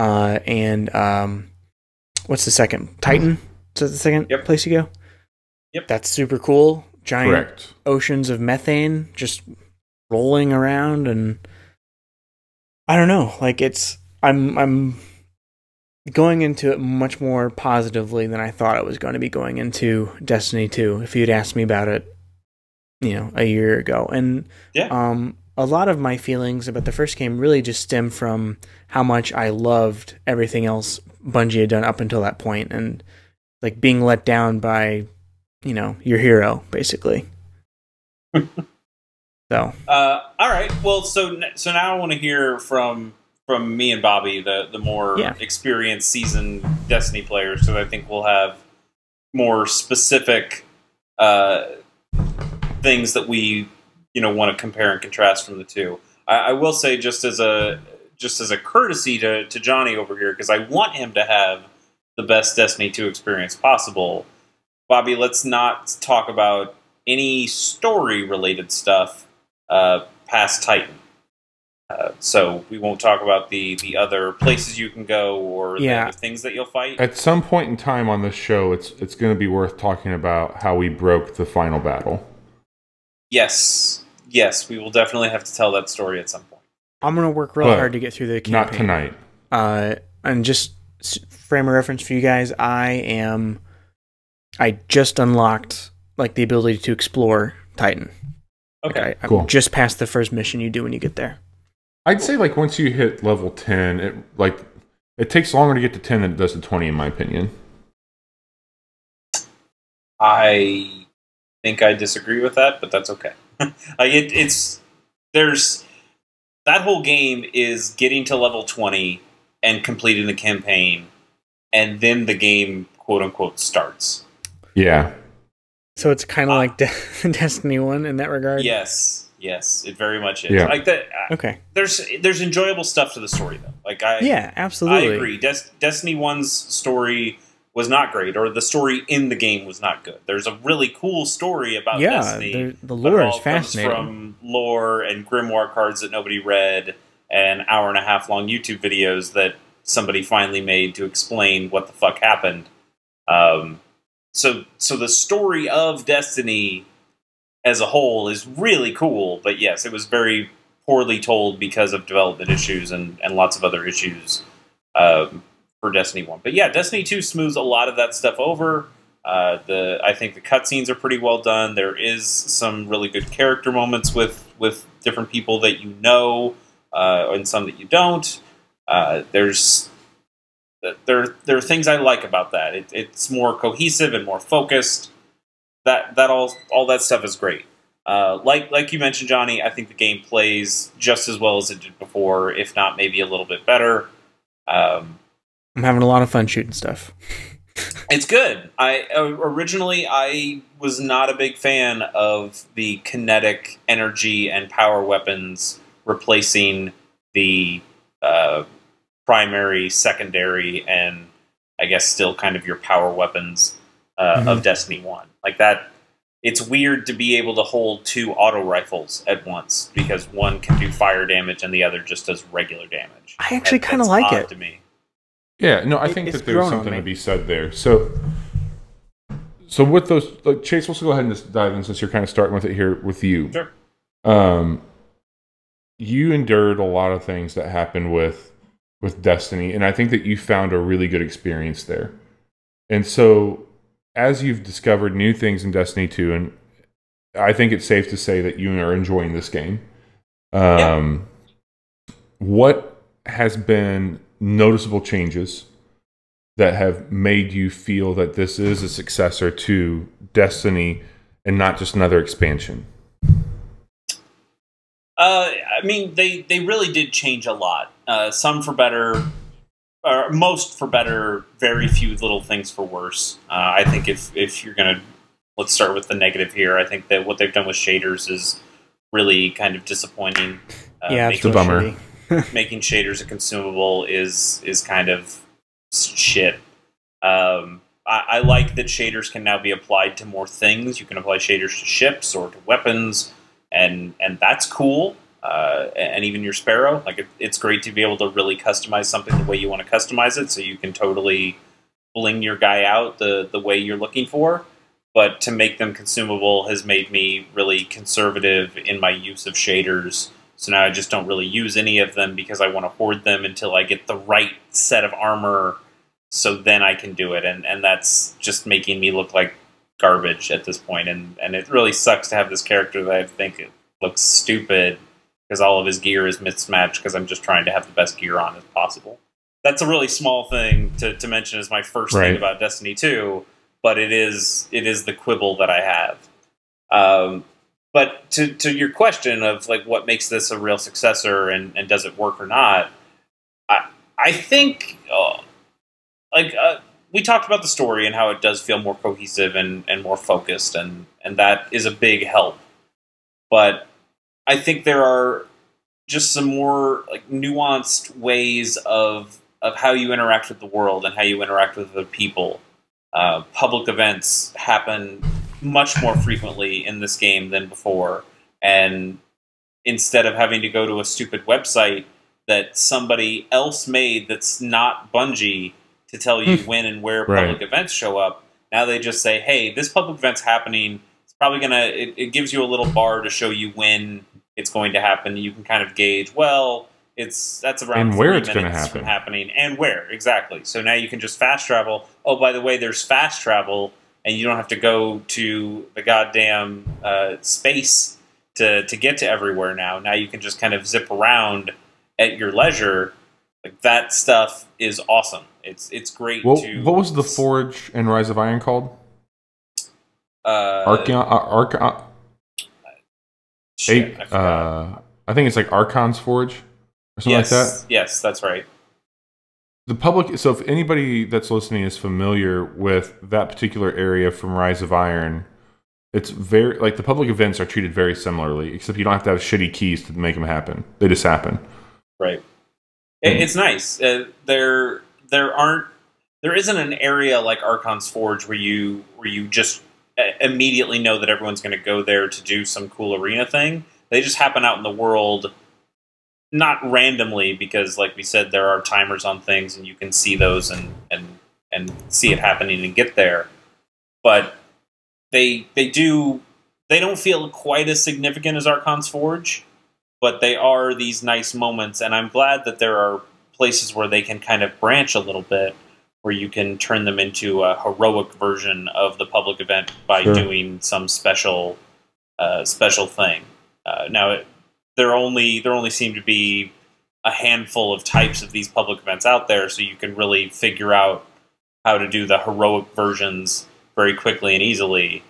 uh, and um, what's the second Titan? Is that the second Yep. place you go? Yep. That's super cool. Giant Correct. oceans of methane just rolling around and I don't know, like it's I'm I'm going into it much more positively than I thought I was going to be going into Destiny 2 if you'd asked me about it you know a year ago and Yeah. um a lot of my feelings about the first game really just stem from how much I loved everything else Bungie had done up until that point and like being let down by you know your hero basically *laughs* so Uh, all right. Well, so so now I want to hear from from me and Bobby, the the more Yeah. experienced, seasoned Destiny players. So I think we'll have more specific uh, things that we you know want to compare and contrast from the two. I, I will say just as a just as a courtesy to to Johnny over here because I want him to have the best Destiny two experience possible. Bobby, let's not talk about any story related stuff uh, past Titan. Uh, so we won't talk about the the other places you can go or Yeah. the things that you'll fight. At some point in time on this show, it's it's going to be worth talking about how we broke the final battle. Yes, yes, we will definitely have to tell that story at some point. I'm gonna work real But hard to get through the campaign. Not tonight. Uh, and just frame of reference for you guys, I am. I just unlocked like the ability to explore Titan. Like, Okay, I, I'm Cool. just past the first mission you do when you get there. I'd say like once you hit level ten, it like it takes longer to get to ten than it does to twenty, in my opinion. I think I disagree with that, but that's okay. *laughs* like it, it's there's that whole game is getting to level twenty and completing the campaign, and then the game quote unquote starts. Yeah, So it's kind of Ah. like De- *laughs* Destiny One in that regard. Yes, yes, it very much is. Yeah. Like that. uh, Okay. There's there's enjoyable stuff to the story though. Like I Yeah, absolutely. I agree. Des- Destiny 1's story was not great, or the story in the game was not good. There's a really cool story about Yeah, Destiny. the, the lore is fascinating. From lore and grimoire cards that nobody read, and hour and a half long YouTube videos that somebody finally made to explain what the fuck happened. Um, so, so the story of Destiny as a whole is really cool, but yes, it was very poorly told because of development issues and, and lots of other issues um, for Destiny One. But yeah, Destiny Two smooths a lot of that stuff over. Uh, the I think the cutscenes are pretty well done. There is some really good character moments with with different people that you know, uh, and some that you don't. Uh, there's there there are things I like about that. It, it's more cohesive and more focused. That that all all that stuff is great. Uh, like like you mentioned, Johnny, I think the game plays just as well as it did before, if not maybe a little bit better. Um, I'm having a lot of fun shooting stuff. it's good. I uh, originally I was not a big fan of the kinetic energy and power weapons replacing the uh, primary, secondary, and I guess still kind of your power weapons uh, of Destiny One. Like that, it's weird to be able to hold two auto rifles at once because one can do fire damage and the other just does regular damage. I actually kinda like it. To me. Yeah. No, I It- think that there's something to be said there. So, so with those, like Chase, let's go ahead and just dive in since you're kind of starting with it here with you. Sure. um, you endured a lot of things that happened with with Destiny, and I think that you found a really good experience there. And so, as you've discovered new things in Destiny 2, and I think it's safe to say that you are enjoying this game. Um, What has been noticeable changes that have made you feel that this is a successor to Destiny and not just another expansion? Uh, I mean, they they really did change a lot. Uh, some for better, or most for better. Very few little things for worse. Uh, I think if if you're gonna let's start with the negative here. I think that what they've done with shaders is really kind of disappointing. Uh, yeah, It's a bummer. shitty. *laughs* making shaders a consumable is is kind of shit. Um, I, I like that shaders can now be applied to more things. You can apply shaders to ships or to weapons, and and that's cool. Uh, and even your sparrow, like it, it's great to be able to really customize something the way you want to customize it. So you can totally bling your guy out the the way you're looking for. But to make them consumable has made me really conservative in my use of shaders. So now I just don't really use any of them because I want to hoard them until I get the right set of armor. So then I can do it, and and that's just making me look like garbage at this point. And and it really sucks to have this character that I think looks stupid because all of his gear is mismatched because I'm just trying to have the best gear on as possible. That's a really small thing to, to mention as my first Right. thing about Destiny 2, but it is it is the quibble that I have. Um, but to, to your question of like what makes this a real successor and, and does it work or not, I I think uh, like uh, we talked about the story and how it does feel more cohesive and, and more focused and and that is a big help. But I think there are just some more like nuanced ways of of how you interact with the world and how you interact with other people. Uh, public events happen much more frequently in this game than before, and instead of having to go to a stupid website that somebody else made that's not Bungie to tell you hmm. when and where Right. public events show up, now they just say, "Hey, this public event's happening. It's probably gonna." It, it gives you a little bar to show you when it's going to happen. You can kind of gauge. Well, it's that's around And where it's gonna happen. happening and where exactly. So now you can just fast travel. Oh, by the way, there's fast travel, and you don't have to go to the goddamn uh, space to to get to everywhere. Now, now you can just kind of zip around at your leisure. Like that stuff is awesome. It's it's great. What, to what was the Forge and Rise of Iron called? uh, Archon. Uh, Archon. shit, Eight, I uh, I think it's like Archon's Forge or something yes, like that. yes, that's right. The public. So if anybody that's listening is familiar with that particular area from Rise of Iron, it's very like the public events are treated very similarly, except you don't have to have shitty keys to make them happen. They just happen. Right. It, it's nice. Uh, there, there aren't, there isn't an area like Archon's Forge where you where you just uh, immediately know that everyone's going to go there to do some cool arena thing. They just happen out in the world, not randomly, because like we said, there are timers on things, and you can see those and and and see it happening and get there. But they they do they don't feel quite as significant as Archon's Forge but they are these nice moments and i'm glad that there are places where they can kind of branch a little bit where you can turn them into a heroic version of the public event by Sure. doing some special uh, special thing uh, now it, there only there only seem to be a handful of types of these public events out there so you can really figure out how to do the heroic versions very quickly and easily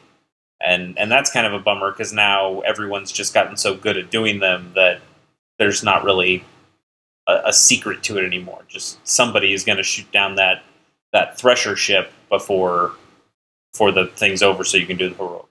and and that's kind of a bummer because now everyone's just gotten so good at doing them that there's not really a, a secret to it anymore. Just somebody is going to shoot down that that thresher ship before before the thing's over, so you can do the heroic.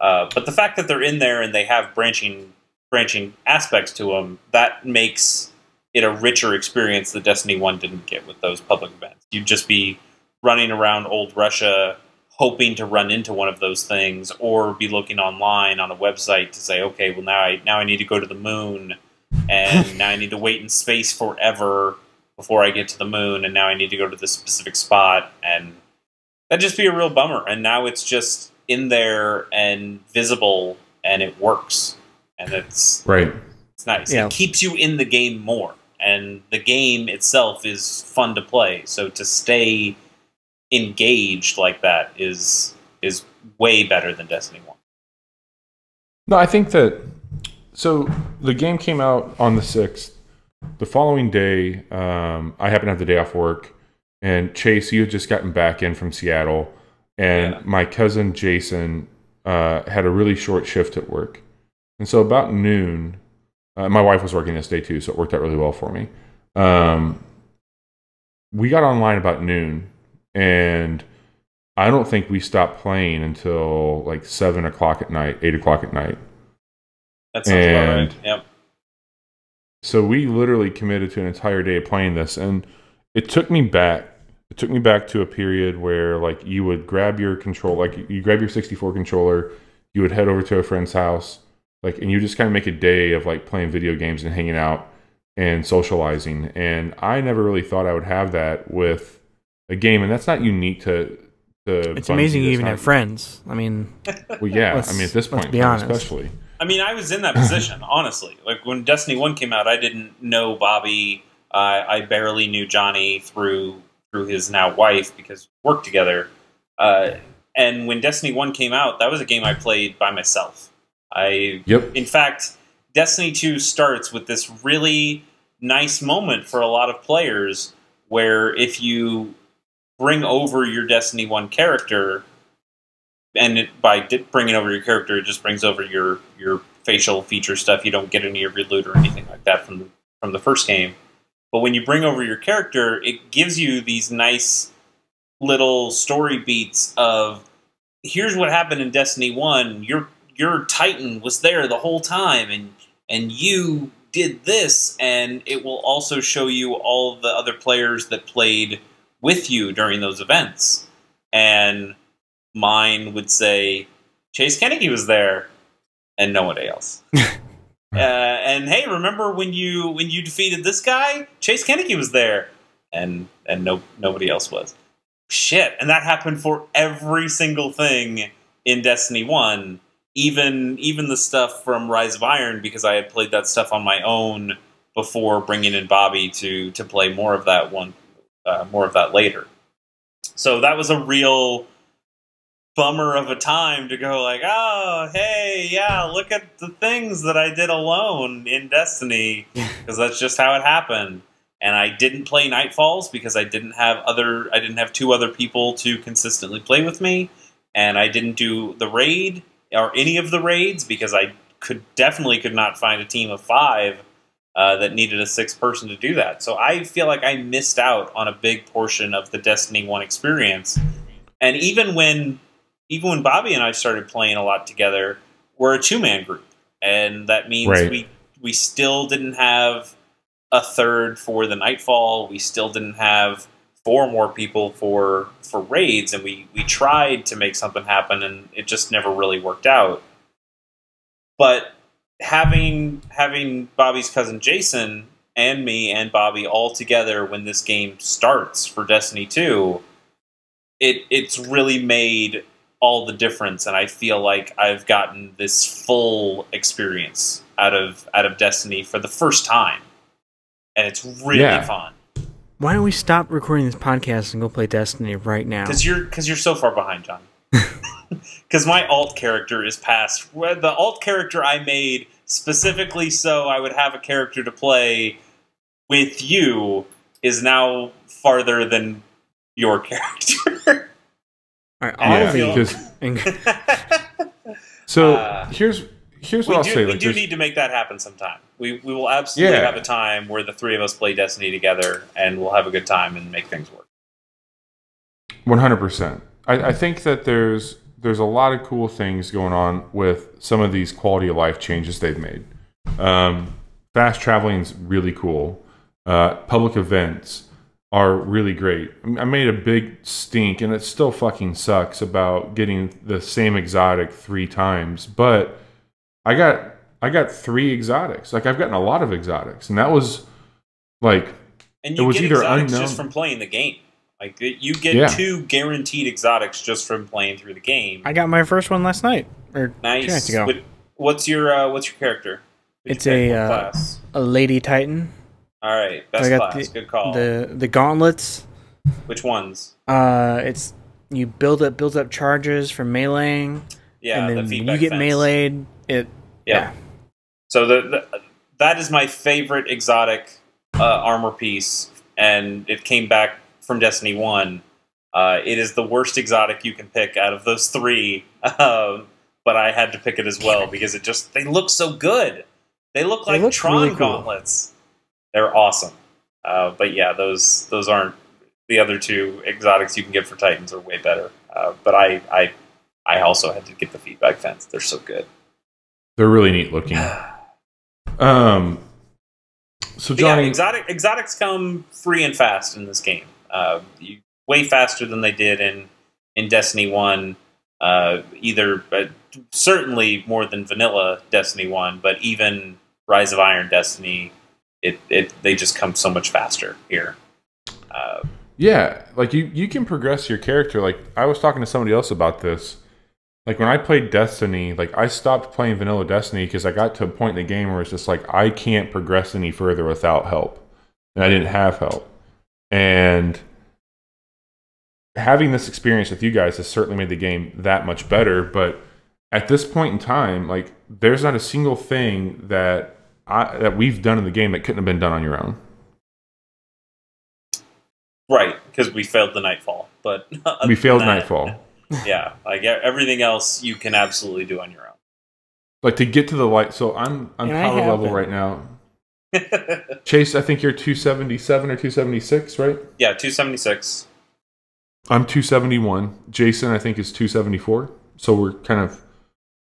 Uh, but the fact that they're in there and they have branching branching aspects to them that makes it a richer experience that Destiny One didn't get with those public events. You'd just be running around old Russia hoping to run into one of those things or be looking online on a website to say okay well now I now I need to go to the moon and *laughs* now I need to wait in space forever before I get to the moon and now I need to go to this specific spot. And that'd just be a real bummer. And now it's just in there and visible and it works and it's Right. it's nice Yeah. it keeps you in the game more and the game itself is fun to play so to stay engaged like that is is way better than Destiny One. No, I think that. So the game came out on the sixth. The following day, um, I happened to have the day off work, and Chase, you had just gotten back in from Seattle, and Yeah. my cousin Jason uh, had a really short shift at work, and so about noon, uh, my wife was working this day too, so it worked out really well for me. Um, we got online about noon, and I don't think we stopped playing until like seven o'clock at night, eight o'clock at night. That sounds about right. Yep. So we literally committed to an entire day of playing this, and it took me back. It took me back to a period where like you would grab your control, like you grab your 64 controller, you would head over to a friend's house, like, and you just kind of make a day of like playing video games and hanging out and socializing. And I never really thought I would have that with a game, and that's not unique to. to It's Bungie, amazing you that's even not- have friends. I mean, Well, yeah, I mean at this point, be honest. especially. I mean, I was in that position, *laughs* honestly. Like when Destiny One came out, I didn't know Bobby. Uh, I barely knew Johnny through through his now wife because we worked together. Uh, and when Destiny One came out, that was a game I played by myself. I, Yep. in fact, Destiny Two starts with this really nice moment for a lot of players, where if you bring over your Destiny One character, and it, by di- bringing over your character, it just brings over your your facial feature stuff. You don't get any of your loot or anything like that from the, from the first game. But when you bring over your character, it gives you these nice little story beats of here's what happened in Destiny One. Your your Titan was there the whole time, and and you did this, and it will also show you all the other players that played with you during those events. And mine would say Chase Koeneke was there, and nobody else. *laughs* uh, and hey, remember when you when you defeated this guy? Chase Koeneke was there, and and no nobody else was. Shit, and that happened for every single thing in Destiny One, even even the stuff from Rise of Iron, because I had played that stuff on my own before bringing in Bobby to to play more of that one, uh, more of that later. So that was a real bummer of a time to go like, oh, hey, yeah, look at the things that I did alone in Destiny because that's just how it happened. And I didn't play Nightfalls because I didn't have other I didn't have two other people to consistently play with me, and I didn't do the raid or any of the raids because I could definitely could not find a team of five uh, that needed a sixth person to do that. So I feel like I missed out on a big portion of the Destiny One experience. And even when even when Bobby and I started playing a lot together, we're a two man group, and that means Right. we we still didn't have a third for the Nightfall. We still didn't have four more people for for raids, and we we tried to make something happen, and it just never really worked out. But having having Bobby's cousin Jason and me and Bobby all together when this game starts for Destiny Two, it it's really made all the difference and I feel like I've gotten this full experience out of out of Destiny for the first time. And it's really Yeah. fun why don't we stop recording this podcast and go play Destiny right now? cuz you're cuz you're so far behind, John. *laughs* Cuz my alt character is past the alt character I made specifically so I would have a character to play with you is now farther than your *laughs* character. All right, all Yeah, of you. because *laughs* so Uh, here's here's we what I'll do, say. we Like, do need to make that happen sometime. We, we will absolutely Yeah. have a time where the three of us play Destiny together and we'll have a good time and make things work. One hundred percent. I think that there's there's a lot of cool things going on with some of these quality of life changes they've made. Um, fast traveling is really cool. Uh, public events are really great. I made a big stink, and it still fucking sucks about getting the same exotic three times. But I got I got three exotics. Like I've gotten a lot of exotics, and that was like And It was get either exotics unknown- just from playing the game. Like you get Yeah. two guaranteed exotics just from playing through the game. I got my first one last night or two nice. nights ago. What- what's your uh, what's your character? Who'd It's you a, uh. A Lady Titan. All right, best I got class. the- Good call. The the gauntlets. Which ones? Uh, it's you build up builds up charges from meleeing, Yeah, and the then when you get fence. meleeed, it Yeah. So the, the that is my favorite exotic uh, armor piece, and it came back from Destiny One. Uh, it is the worst exotic you can pick out of those three, *laughs* um, but I had to pick it as well *laughs* because it just they look so good. They look They like look Tron really cool. gauntlets. They're awesome. Uh, but yeah, those those aren't the other two exotics you can get for Titans are way better. Uh, but I I I also had to get the feedback fence. They're so good. They're really neat looking. *sighs* Um, so But yeah, Johnny, exotic exotics come free and fast in this game. Uh, you, way faster than they did in in Destiny One. Uh, either uh, certainly more than vanilla Destiny One, but even Rise of Iron Destiny, it, it they just come so much faster here. Uh, Yeah, like you you can progress your character. Like I was talking to somebody else about this. Like when I played Destiny, like I stopped playing vanilla Destiny because I got to a point in the game where it's just like I can't progress any further without help. And I didn't have help. And having this experience with you guys has certainly made the game that much better, but at this point in time, like there's not a single thing that I, that we've done in the game that couldn't have been done on your own. Right, because we failed the Nightfall, but *laughs* We failed that, Nightfall. *laughs* Yeah, like e- everything else you can absolutely do on your own. Like to get to the light. So I'm I'm And power level haven't. right now. *laughs* Chase, I think you're 277 or 276, right? yeah, two seventy six. I'm 271. Jason, I think, is 274. So we're kind of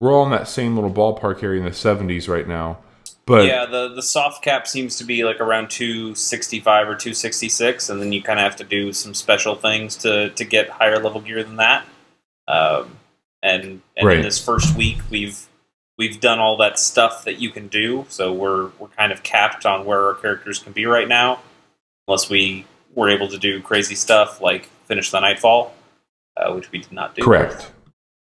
we're all in that same little ballpark area in the 70s right now. But yeah, the the soft cap seems to be like around two sixty five or two sixty six, and then you kind of have to do some special things to to get higher level gear than that. Um, and and Right. in this first week, we've we've done all that stuff that you can do, so we're we're kind of capped on where our characters can be right now, unless we were able to do crazy stuff like finish the Nightfall, uh, which we did not do. correct.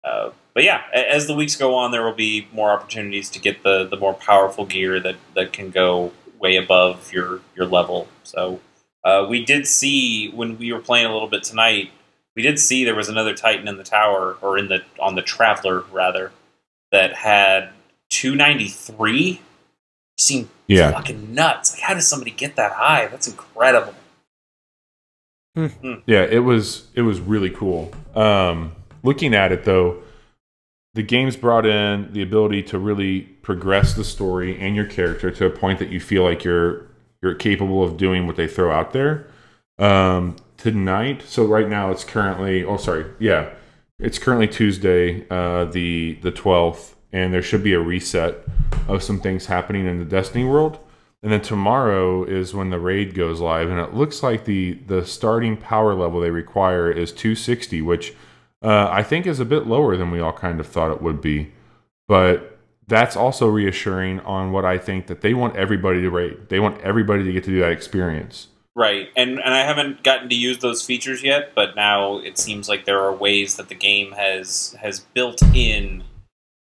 Uh, but yeah, as the weeks go on, there will be more opportunities to get the, the more powerful gear that, that can go way above your your level. So uh, we did see when we were playing a little bit tonight, we did see there was another Titan in the tower or in the on the Traveler rather that had 293. Seemed Yeah. fucking nuts. Like, how does somebody get that high? That's incredible. Yeah, it was it was really cool. Um, looking at it though, the game's brought in the ability to really progress the story and your character to a point that you feel like you're you're capable of doing what they throw out there. Um, tonight, so right now it's currently oh sorry, yeah, it's currently Tuesday, uh, the the twelfth, and there should be a reset of some things happening in the Destiny world. And then tomorrow is when the raid goes live, and it looks like the the starting power level they require is 260, which uh, I think is a bit lower than we all kind of thought it would be. But that's also reassuring on what I think that they want everybody to raid. They want everybody to get to do that experience. Right, and and I haven't gotten to use those features yet, but now it seems like there are ways that the game has has built in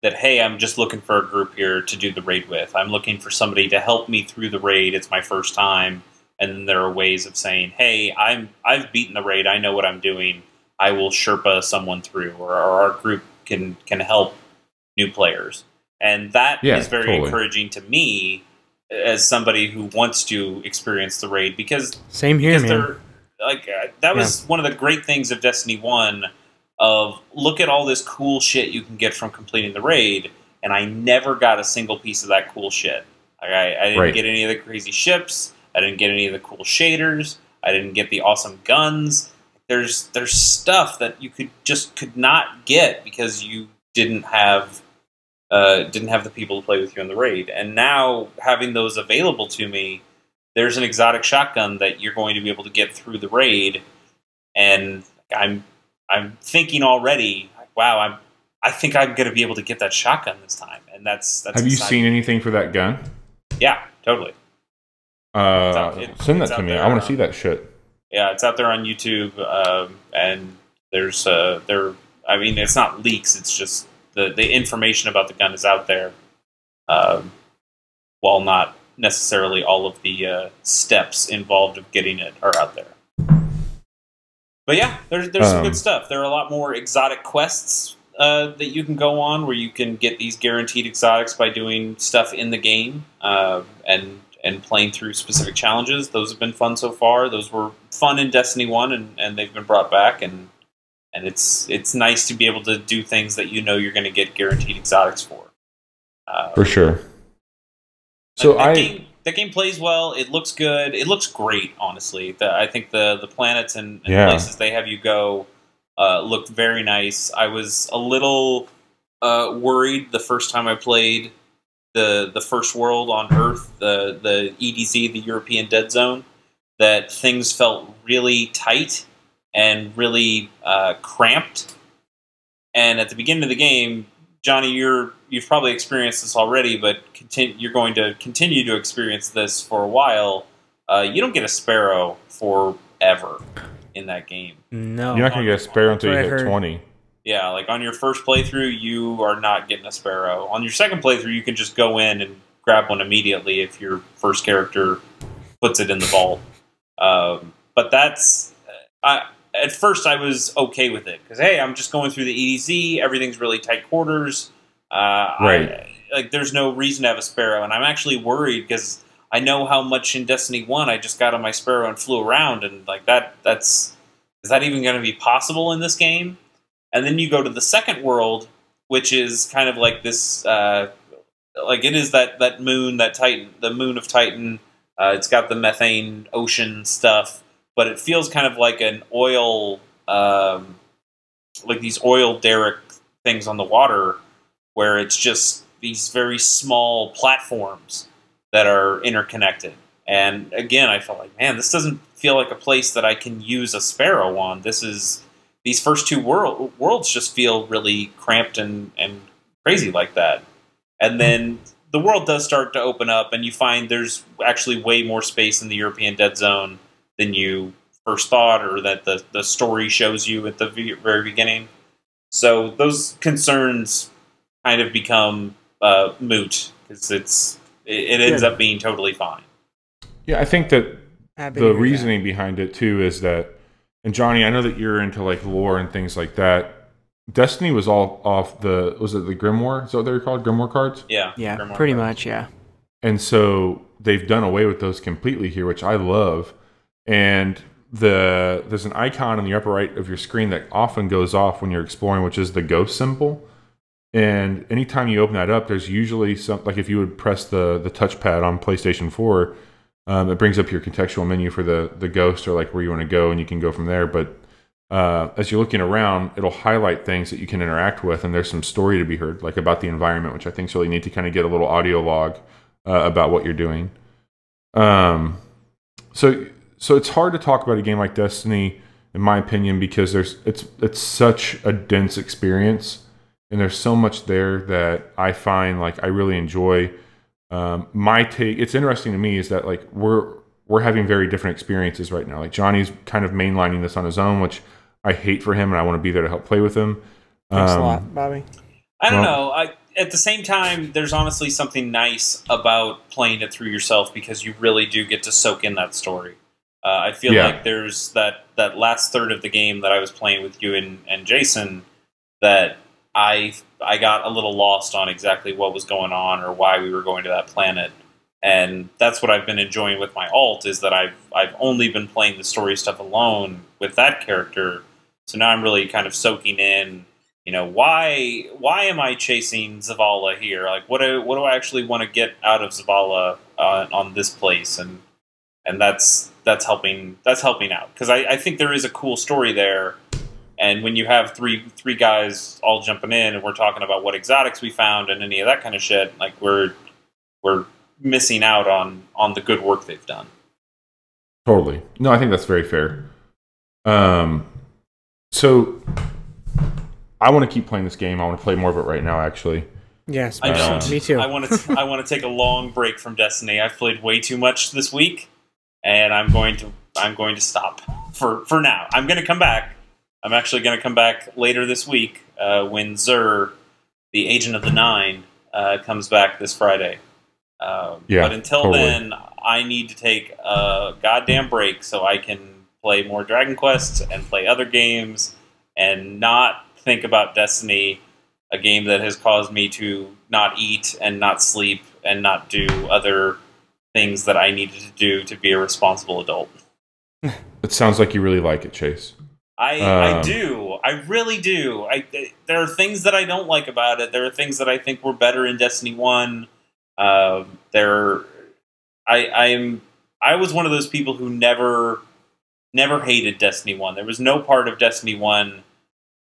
that. Hey, I'm just looking for a group here to do the raid with. I'm looking for somebody to help me through the raid. It's my first time, and then there are ways of saying, Hey, I'm I've beaten the raid. I know what I'm doing. I will Sherpa someone through, or, or our group can can help new players, and that is Yeah, very totally. encouraging to me as somebody who wants to experience the raid because Same here, because man. like uh, that was one of the great things of Destiny One. Of look at all this cool shit you can get from completing the raid, and I never got a single piece of that cool shit. Like, I, I didn't Right. get any of the crazy ships. I didn't get any of the cool shaders. I didn't get the awesome guns. There's there's stuff that you could just could not get because you didn't have uh, didn't have the people to play with you in the raid. And now having those available to me, there's an exotic shotgun that you're going to be able to get through the raid. And I'm I'm thinking already, wow, I'm I think I'm going to be able to get that shotgun this time. And that's that's Have you seen anything for that gun? Yeah, totally. Uh, it- send that to me. there, I want uh, to see that shit. Yeah, it's out there on YouTube, um, and there's uh, there. I mean, it's not leaks. It's just the the information about the gun is out there, um, while not necessarily all of the uh, steps involved of getting it are out there. But yeah, there's there's some Um, good stuff. There are a lot more exotic quests uh, that you can go on where you can get these guaranteed exotics by doing stuff in the game uh, and and playing through specific challenges. Those have been fun so far. Those were fun in Destiny One, and, and they've been brought back. and And it's it's nice to be able to do things that you know you're going to get guaranteed exotics for. Uh, For sure. So that I game, that game plays well. It looks good. It looks great, honestly. The, I think the the planets and, and Yeah. places they have you go uh, looked very nice. I was a little uh, worried the first time I played the the first world on Earth, the the EDZ, the European Dead Zone, that things felt really tight and really uh, cramped. And at the beginning of the game, Johnny, you're you've probably experienced this already, but continue, you're going to continue to experience this for a while. Uh, you don't get a sparrow forever in that game. No. You're not going to get a sparrow until you That's what I hit heard. 20. Yeah, like on your first playthrough, you are not getting a sparrow. On your second playthrough, you can just go in and grab one immediately if your first character puts it in the vault. Um, but that's I, at first I was okay with it because hey, I'm just going through the EDZ. Everything's really tight quarters. Uh, Right. I, like there's no reason to have a sparrow, and I'm actually worried because I know how much in Destiny One I just got on my sparrow and flew around, and like that. That's is that even going to be possible in this game? And then you go to the second world, which is kind of like this, uh, like it is that that moon, that Titan, the moon of Titan. Uh, it's got the methane ocean stuff, but it feels kind of like an oil, um, like these oil derrick things on the water, where it's just these very small platforms that are interconnected. And again, I felt like, man, this doesn't feel like a place that I can use a sparrow on. This is these first two world, worlds just feel really cramped and, and crazy like that. And then the world does start to open up, and you find there's actually way more space in the European Dead Zone than you first thought, or that the, the story shows you at the very beginning. So those concerns kind of become uh, moot because it's it, it ends Good. up being totally fine. Yeah, I think that Happy the hear that. reasoning behind it too is that and Johnny, I know that you're into like lore and things like that. Destiny was all off the was it the Grimoire? Is that what they're called? Grimoire cards? Yeah, Yeah, Grimoire pretty cards. much. Yeah. And so they've done away with those completely here, which I love. And the there's an icon in the upper right of your screen that often goes off when you're exploring, which is the ghost symbol. And anytime you open that up, there's usually some like if you would press the the touchpad on PlayStation 4, um, it brings up your contextual menu for the the ghost or like where you want to go, and you can go from there. But uh, as you're looking around, it'll highlight things that you can interact with, and there's some story to be heard, like about the environment, which I think is really neat to kind of get a little audio log uh, about what you're doing. Um, so so it's hard to talk about a game like Destiny, in my opinion, because there's it's it's such a dense experience, and there's so much there that I find like I really enjoy. Um, my take, it's interesting to me, is that like we're we're having very different experiences right now. Like Johnny's kind of mainlining this on his own, which I hate for him, and I want to be there to help play with him. Thanks Um, a lot, Bobby. I don't Well- know. I, at the same time, there's honestly something nice about playing it through yourself because you really do get to soak in that story. Uh, I feel Yeah. like there's that, that last third of the game that I was playing with you and, and Jason that I I got a little lost on exactly what was going on or why we were going to that planet. And that's what I've been enjoying with my alt is that I've I've only been playing the story stuff alone with that character. So now I'm really kind of soaking in you know why why am I chasing Zavala here? Like what do what do I actually want to get out of Zavala uh, on this place? And and that's that's helping that's helping out because I, I think there is a cool story there. And when you have three three guys all jumping in and we're talking about what exotics we found and any of that kind of shit, like we're we're missing out on on the good work they've done. Totally. No, I think that's very fair. Um, so I want to keep playing this game. I want to play more of it right now, actually. Yes, I me don't. too. Me too. I want to. I want to take a long break from Destiny. I've played way too much this week, and I'm going to. I'm going to stop for for now. I'm going to come back. I'm actually going to come back later this week uh, when Xur, the Agent of the Nine, uh, comes back this Friday. Um, Yeah, but until totally. then, I need to take a goddamn break so I can play more Dragon Quest and play other games and not think about Destiny, a game that has caused me to not eat and not sleep and not do other things that I needed to do to be a responsible adult. *laughs* It sounds like you really like it, Chase. I, I Um, do. I really do. I there are things that I don't like about it. There are things that I think were better in Destiny One. Uh, there, I I'm I was one of those people who never never hated Destiny One. There was no part of Destiny One.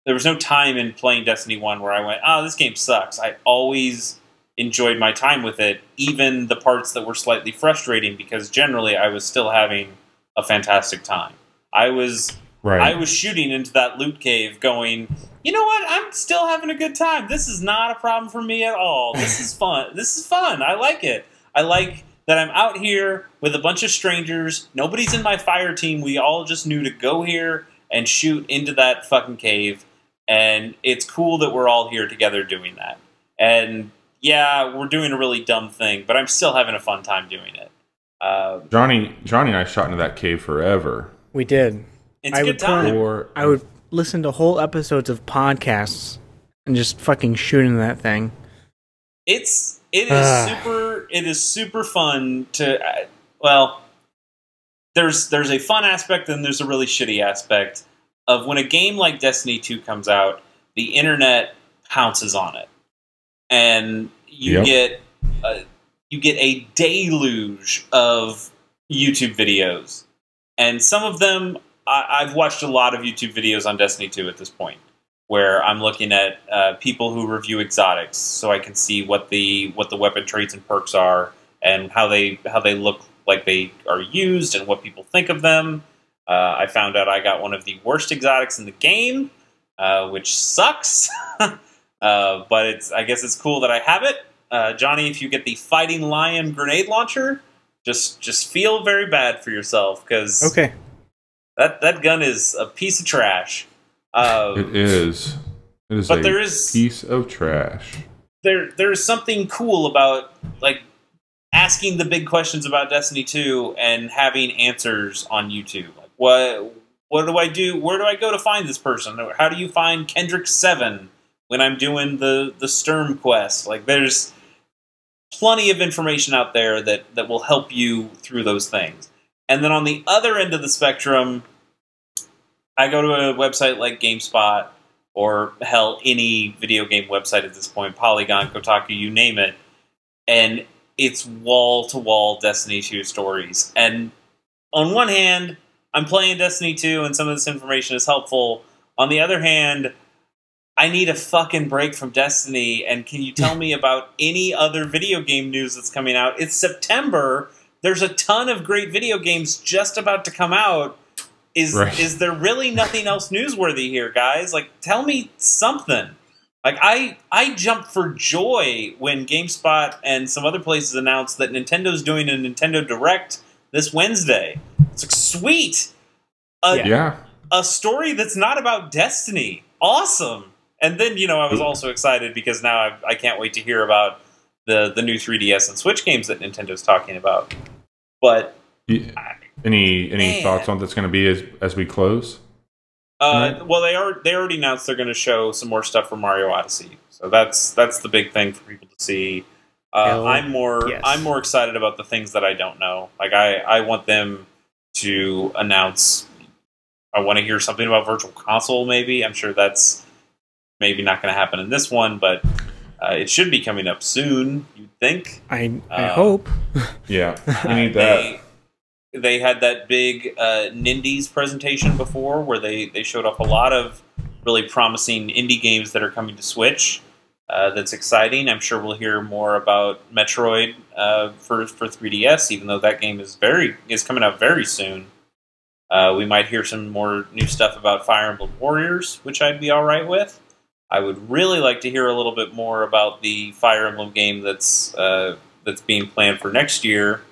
There was no time in playing Destiny One where I went, "Oh, this game sucks." I always enjoyed my time with it, even the parts that were slightly frustrating, because generally I was still having a fantastic time. I was Right. I was shooting into that loot cave going, you know what? I'm still having a good time. This is not a problem for me at all. This is fun. This is fun. I like it. I like that I'm out here with a bunch of strangers. Nobody's in my fire team. We all just knew to go here and shoot into that fucking cave. And it's cool that we're all here together doing that. And yeah, we're doing a really dumb thing, but I'm still having a fun time doing it. Uh, Johnny, Johnny and I shot into that cave forever. We did. it's I a would good time. Or I would listen to whole episodes of podcasts and just fucking shoot into that thing. It's it is Ah. super it is super fun to uh, well there's there's a fun aspect and there's a really shitty aspect of when a game like Destiny 2 comes out the internet pounces on it and you Yep. get a, you get a deluge of YouTube videos and some of them I, I've watched a lot of YouTube videos on Destiny 2 at this point where I'm looking at uh, people who review exotics, so I can see what the what the weapon traits and perks are, and how they how they look like they are used, and what people think of them. Uh, I found out I got one of the worst exotics in the game, uh, which sucks. *laughs* uh, but it's I guess it's cool that I have it, uh, Johnny. If you get the fighting lion grenade launcher, just just feel very bad for yourself because Okay. that that gun is a piece of trash. Uh, it is. It is But a there is- piece of trash. there there's something cool about like asking the big questions about Destiny 2 and having answers on YouTube. Like what what do I do? Where do I go to find this person? How do you find Kendrick 7 when I'm doing the the Sturm quest? Like there's plenty of information out there that that will help you through those things. And then on the other end of the spectrum, I go to a website like GameSpot or hell, any video game website at this point, Polygon, Kotaku, you name it, and it's wall to wall Destiny 2 stories. And on one hand, I'm playing Destiny 2 and some of this information is helpful. On the other hand, I need a fucking break from Destiny, and can you tell *laughs* me about any other video game news that's coming out? It's September. There's a ton of great video games just about to come out. Is Right. is there really nothing else newsworthy here, guys? Like, tell me something. Like, I I jumped for joy when GameSpot and some other places announced that Nintendo's doing a Nintendo Direct this Wednesday. It's like sweet, a Yeah. Yeah. a story that's not about Destiny. Awesome. And then you know I was also excited because now I, I can't wait to hear about the the new 3DS and Switch games that Nintendo's talking about. But Y- Any any Man. thoughts on what's going to be as as we close? Uh, Right. well, they are they already announced they're going to show some more stuff for Mario Odyssey, so that's that's the big thing for people to see. Uh, Hell I'm more yes. I'm more excited about the things that I don't know. Like I I want them to announce. I want to hear something about Virtual Console. Maybe I'm sure that's maybe not going to happen in this one, but uh, it should be coming up soon. You'd think. I I Uh, hope. *laughs* Yeah, *laughs* we Uh, need that. They, they had that big uh, Nindies presentation before where they, they showed off a lot of really promising indie games that are coming to Switch. Uh, that's exciting. I'm sure we'll hear more about Metroid uh, for for 3DS, even though that game is very is coming out very soon. Uh, we might hear some more new stuff about Fire Emblem Warriors, which I'd be all right with. I would really like to hear a little bit more about the Fire Emblem game that's uh, that's being planned for next year.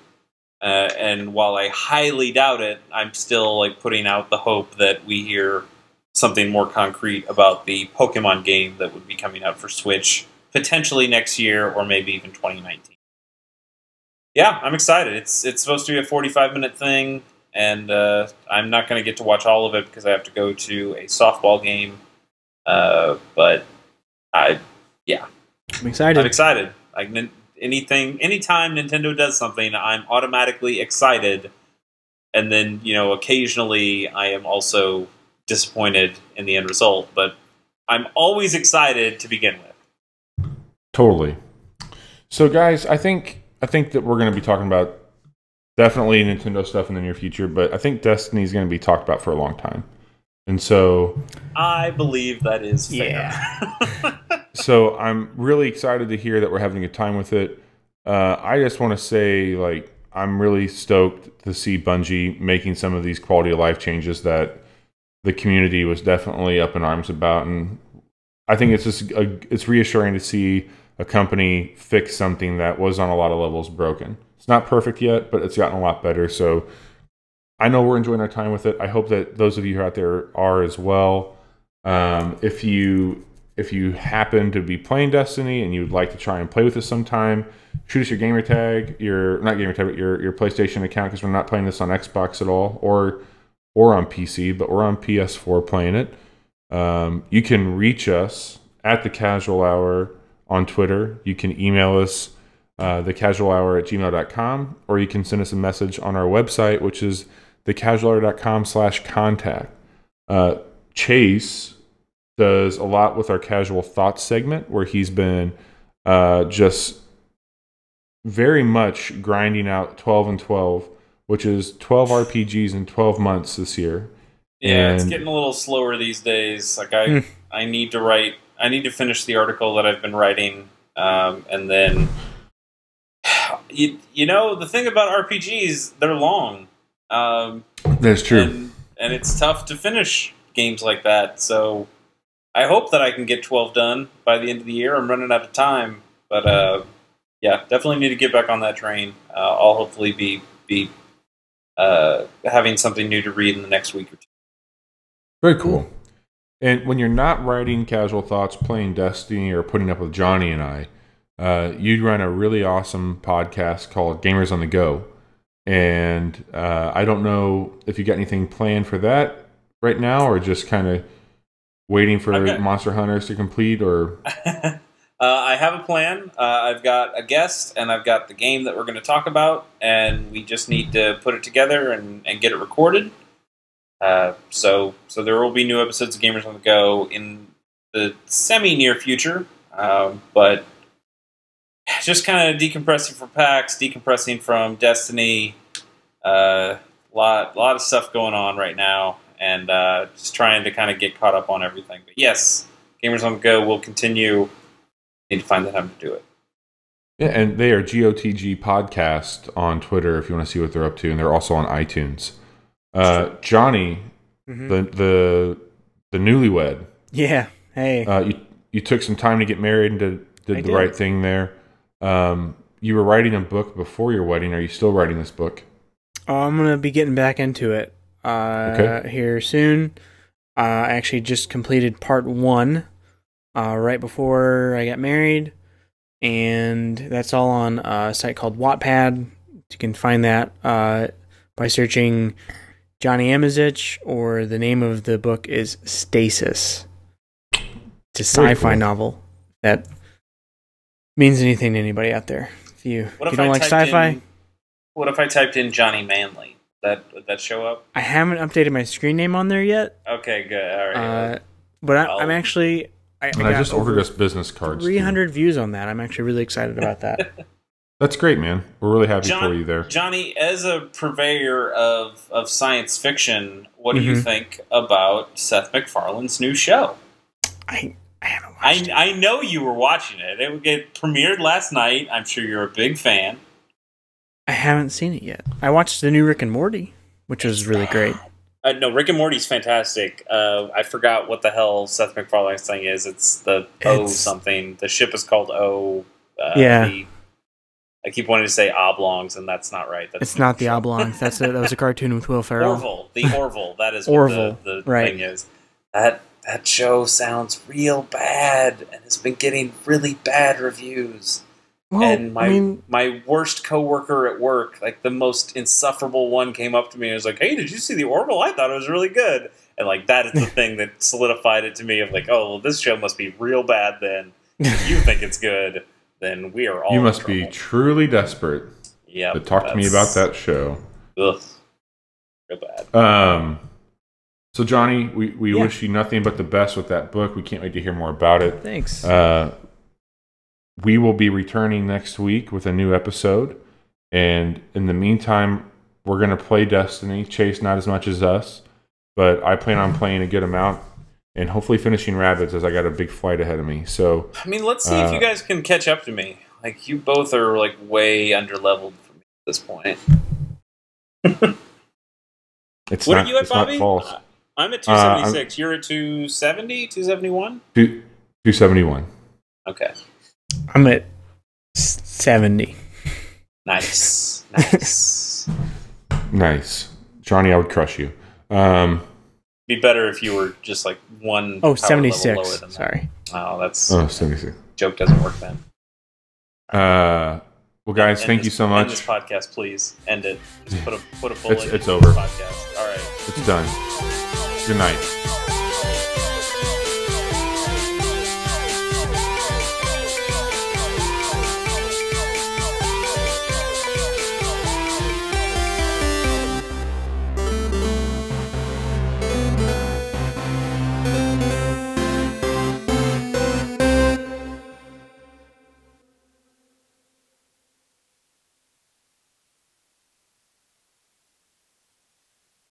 Uh, and while I highly doubt it, I'm still like putting out the hope that we hear something more concrete about the Pokemon game that would be coming out for Switch potentially next year or maybe even 2019. Yeah, I'm excited. It's it's supposed to be a 45 minute thing, and uh, I'm not going to get to watch all of it because I have to go to a softball game. Uh, but I yeah, I'm excited. I'm excited. excited. Like anything, anytime Nintendo does something, I'm automatically excited, and then you know, occasionally I am also disappointed in the end result. But I'm always excited to begin with. Totally. So, guys, I think I think that we're going to be talking about definitely Nintendo stuff in the near future, but I think Destiny is going to be talked about for a long time. And so, I believe that is fair. Yeah. *laughs* so I'm really excited to hear that we're having a good time with it. Uh, I just want to say, like, I'm really stoked to see Bungie making some of these quality of life changes that the community was definitely up in arms about, and I think it's just a, it's reassuring to see a company fix something that was on a lot of levels broken. It's not perfect yet, but it's gotten a lot better. So I know we're enjoying our time with it. I hope that those of you out there are as well. Um, if you if you happen to be playing Destiny and you'd like to try and play with us sometime, shoot us your gamer tag, your not gamer tag, but your your PlayStation account because we're not playing this on Xbox at all or or on PC, but we're on PS4 playing it. Um, you can reach us at the Casual Hour on Twitter. You can email us uh, Hour at gmail.com, or you can send us a message on our website, which is thecasualhour.com slash contact. Uh, Chase does a lot with our casual thoughts segment where he's been uh, just very much grinding out 12 and 12 which is 12 rpgs in 12 months this year Yeah, it's getting a little slower these days. Like I, Hmm. I need to write. I need to finish the article that I've been writing, um, and then, *sighs* you, you know, the thing about RPGs, they're long, um, that's true and and it's tough to finish games like that. So, I hope that I can get twelve done by the end of the year. I'm running out of time, but uh, yeah, definitely need to get back on that train. Uh, I'll hopefully be be uh, having something new to read in the next week or two. Very cool. And when you're not writing casual thoughts, playing Destiny, or putting up with Johnny and I, uh, you run a really awesome podcast called Gamers on the Go. And uh, I don't know if you got anything planned for that right now, or just kind of waiting for Monster Hunters to complete, or *laughs* uh, I have a plan. Uh, I've got a guest, and I've got the game that we're going to talk about, and we just need to put it together and, and get it recorded. Uh, so, so there will be new episodes of Gamers on the Go in the semi near future, um, but *laughs* just kind of decompressing from PAX, decompressing from Destiny. Uh, a lot, lot of stuff going on right now, and uh, just trying to kind of get caught up on everything. But yes, Gamers on the Go will continue. Need to find the time to do it. yeah, and they are GOTG Podcast on Twitter if you want to see what they're up to, and they're also on iTunes. Uh, Johnny, Mhm. the the the newlywed, Yeah. Hey. Uh, you you took some time to get married and did, did I the did. right thing there. Um, you were writing a book before your wedding. Are you still writing this book? Oh, I'm gonna be getting back into it uh, Okay. here soon. Uh, I actually just completed part one uh, right before I got married, and that's all on a site called Wattpad. You can find that uh, by searching Johnny Amizich, or the name of the book is Stasis. It's a sci-fi cool. novel that means anything to anybody out there. If you, What if if you don't I like sci-fi, in- what if I typed in Johnny Manley? That would that show up? I haven't updated my screen name on there yet. Okay, good. All right. Uh, but I, I'll- I'm actually I, I And I just ordered us business cards. too. 300 views on that. I'm actually really excited about that. *laughs* That's great, man. We're really happy John- for you there. Johnny, as a purveyor of, of science fiction, what do you Mhm. think about Seth MacFarlane's new show? I I haven't watched I, it. I know you were watching it. It, it premiered last night. I'm sure you're a big fan. I haven't seen it yet. I watched the new Rick and Morty, which was really great. Uh, no, Rick and Morty's fantastic. Uh, I forgot what the hell Seth MacFarlane's thing is. It's the O It's- something. The ship is called O. Uh, Yeah. the- I keep wanting to say oblongs, and that's not right. That's It's not the Oblongs. That's a, that was a cartoon with Will Ferrell. Orville. The Orville. That is what Orville, the, the right. thing is. That that show sounds real bad, and it's been getting really bad reviews. Well, and my I mean, my worst coworker at work, like the most insufferable one, came up to me and was like, "Hey, did you see the Orville? I thought it was really good." And like that is the *laughs* thing that solidified it to me of like, "Oh, well, this show must be real bad." Then if you think it's good, then we are all. You must be truly desperate Yeah. to talk to me about that show. Ugh, real bad. Um, so Johnny, we, we Yeah. wish you nothing but the best with that book. We can't wait to hear more about it. thanks. Uh, we will be returning next week with a new episode. And in the meantime, we're going to play Destiny. Chase, not as much as us, but I plan on playing a good amount and hopefully finishing Rabbids as I got a big flight ahead of me. So, I mean, let's see if Uh, you guys can catch up to me. Like you both are like way under leveled for me at this point. *laughs* it's What not, are you at, it's not Bobby? False. I'm at Uh, I'm- 276. You're at 270, 271? Two, 271. Okay. I'm at 70. Nice. *laughs* Nice. Nice. Johnny, I would crush you. Um, Be better if you were just like one. Oh, power level lower 76. than that. Sorry. Oh, that's oh, 76. joke doesn't work then. Uh, well, guys, End thank this- you so much. End this podcast, please. End it. Just put a put a bullet. It's- it's in over. Podcast. All right. It's done. Good night.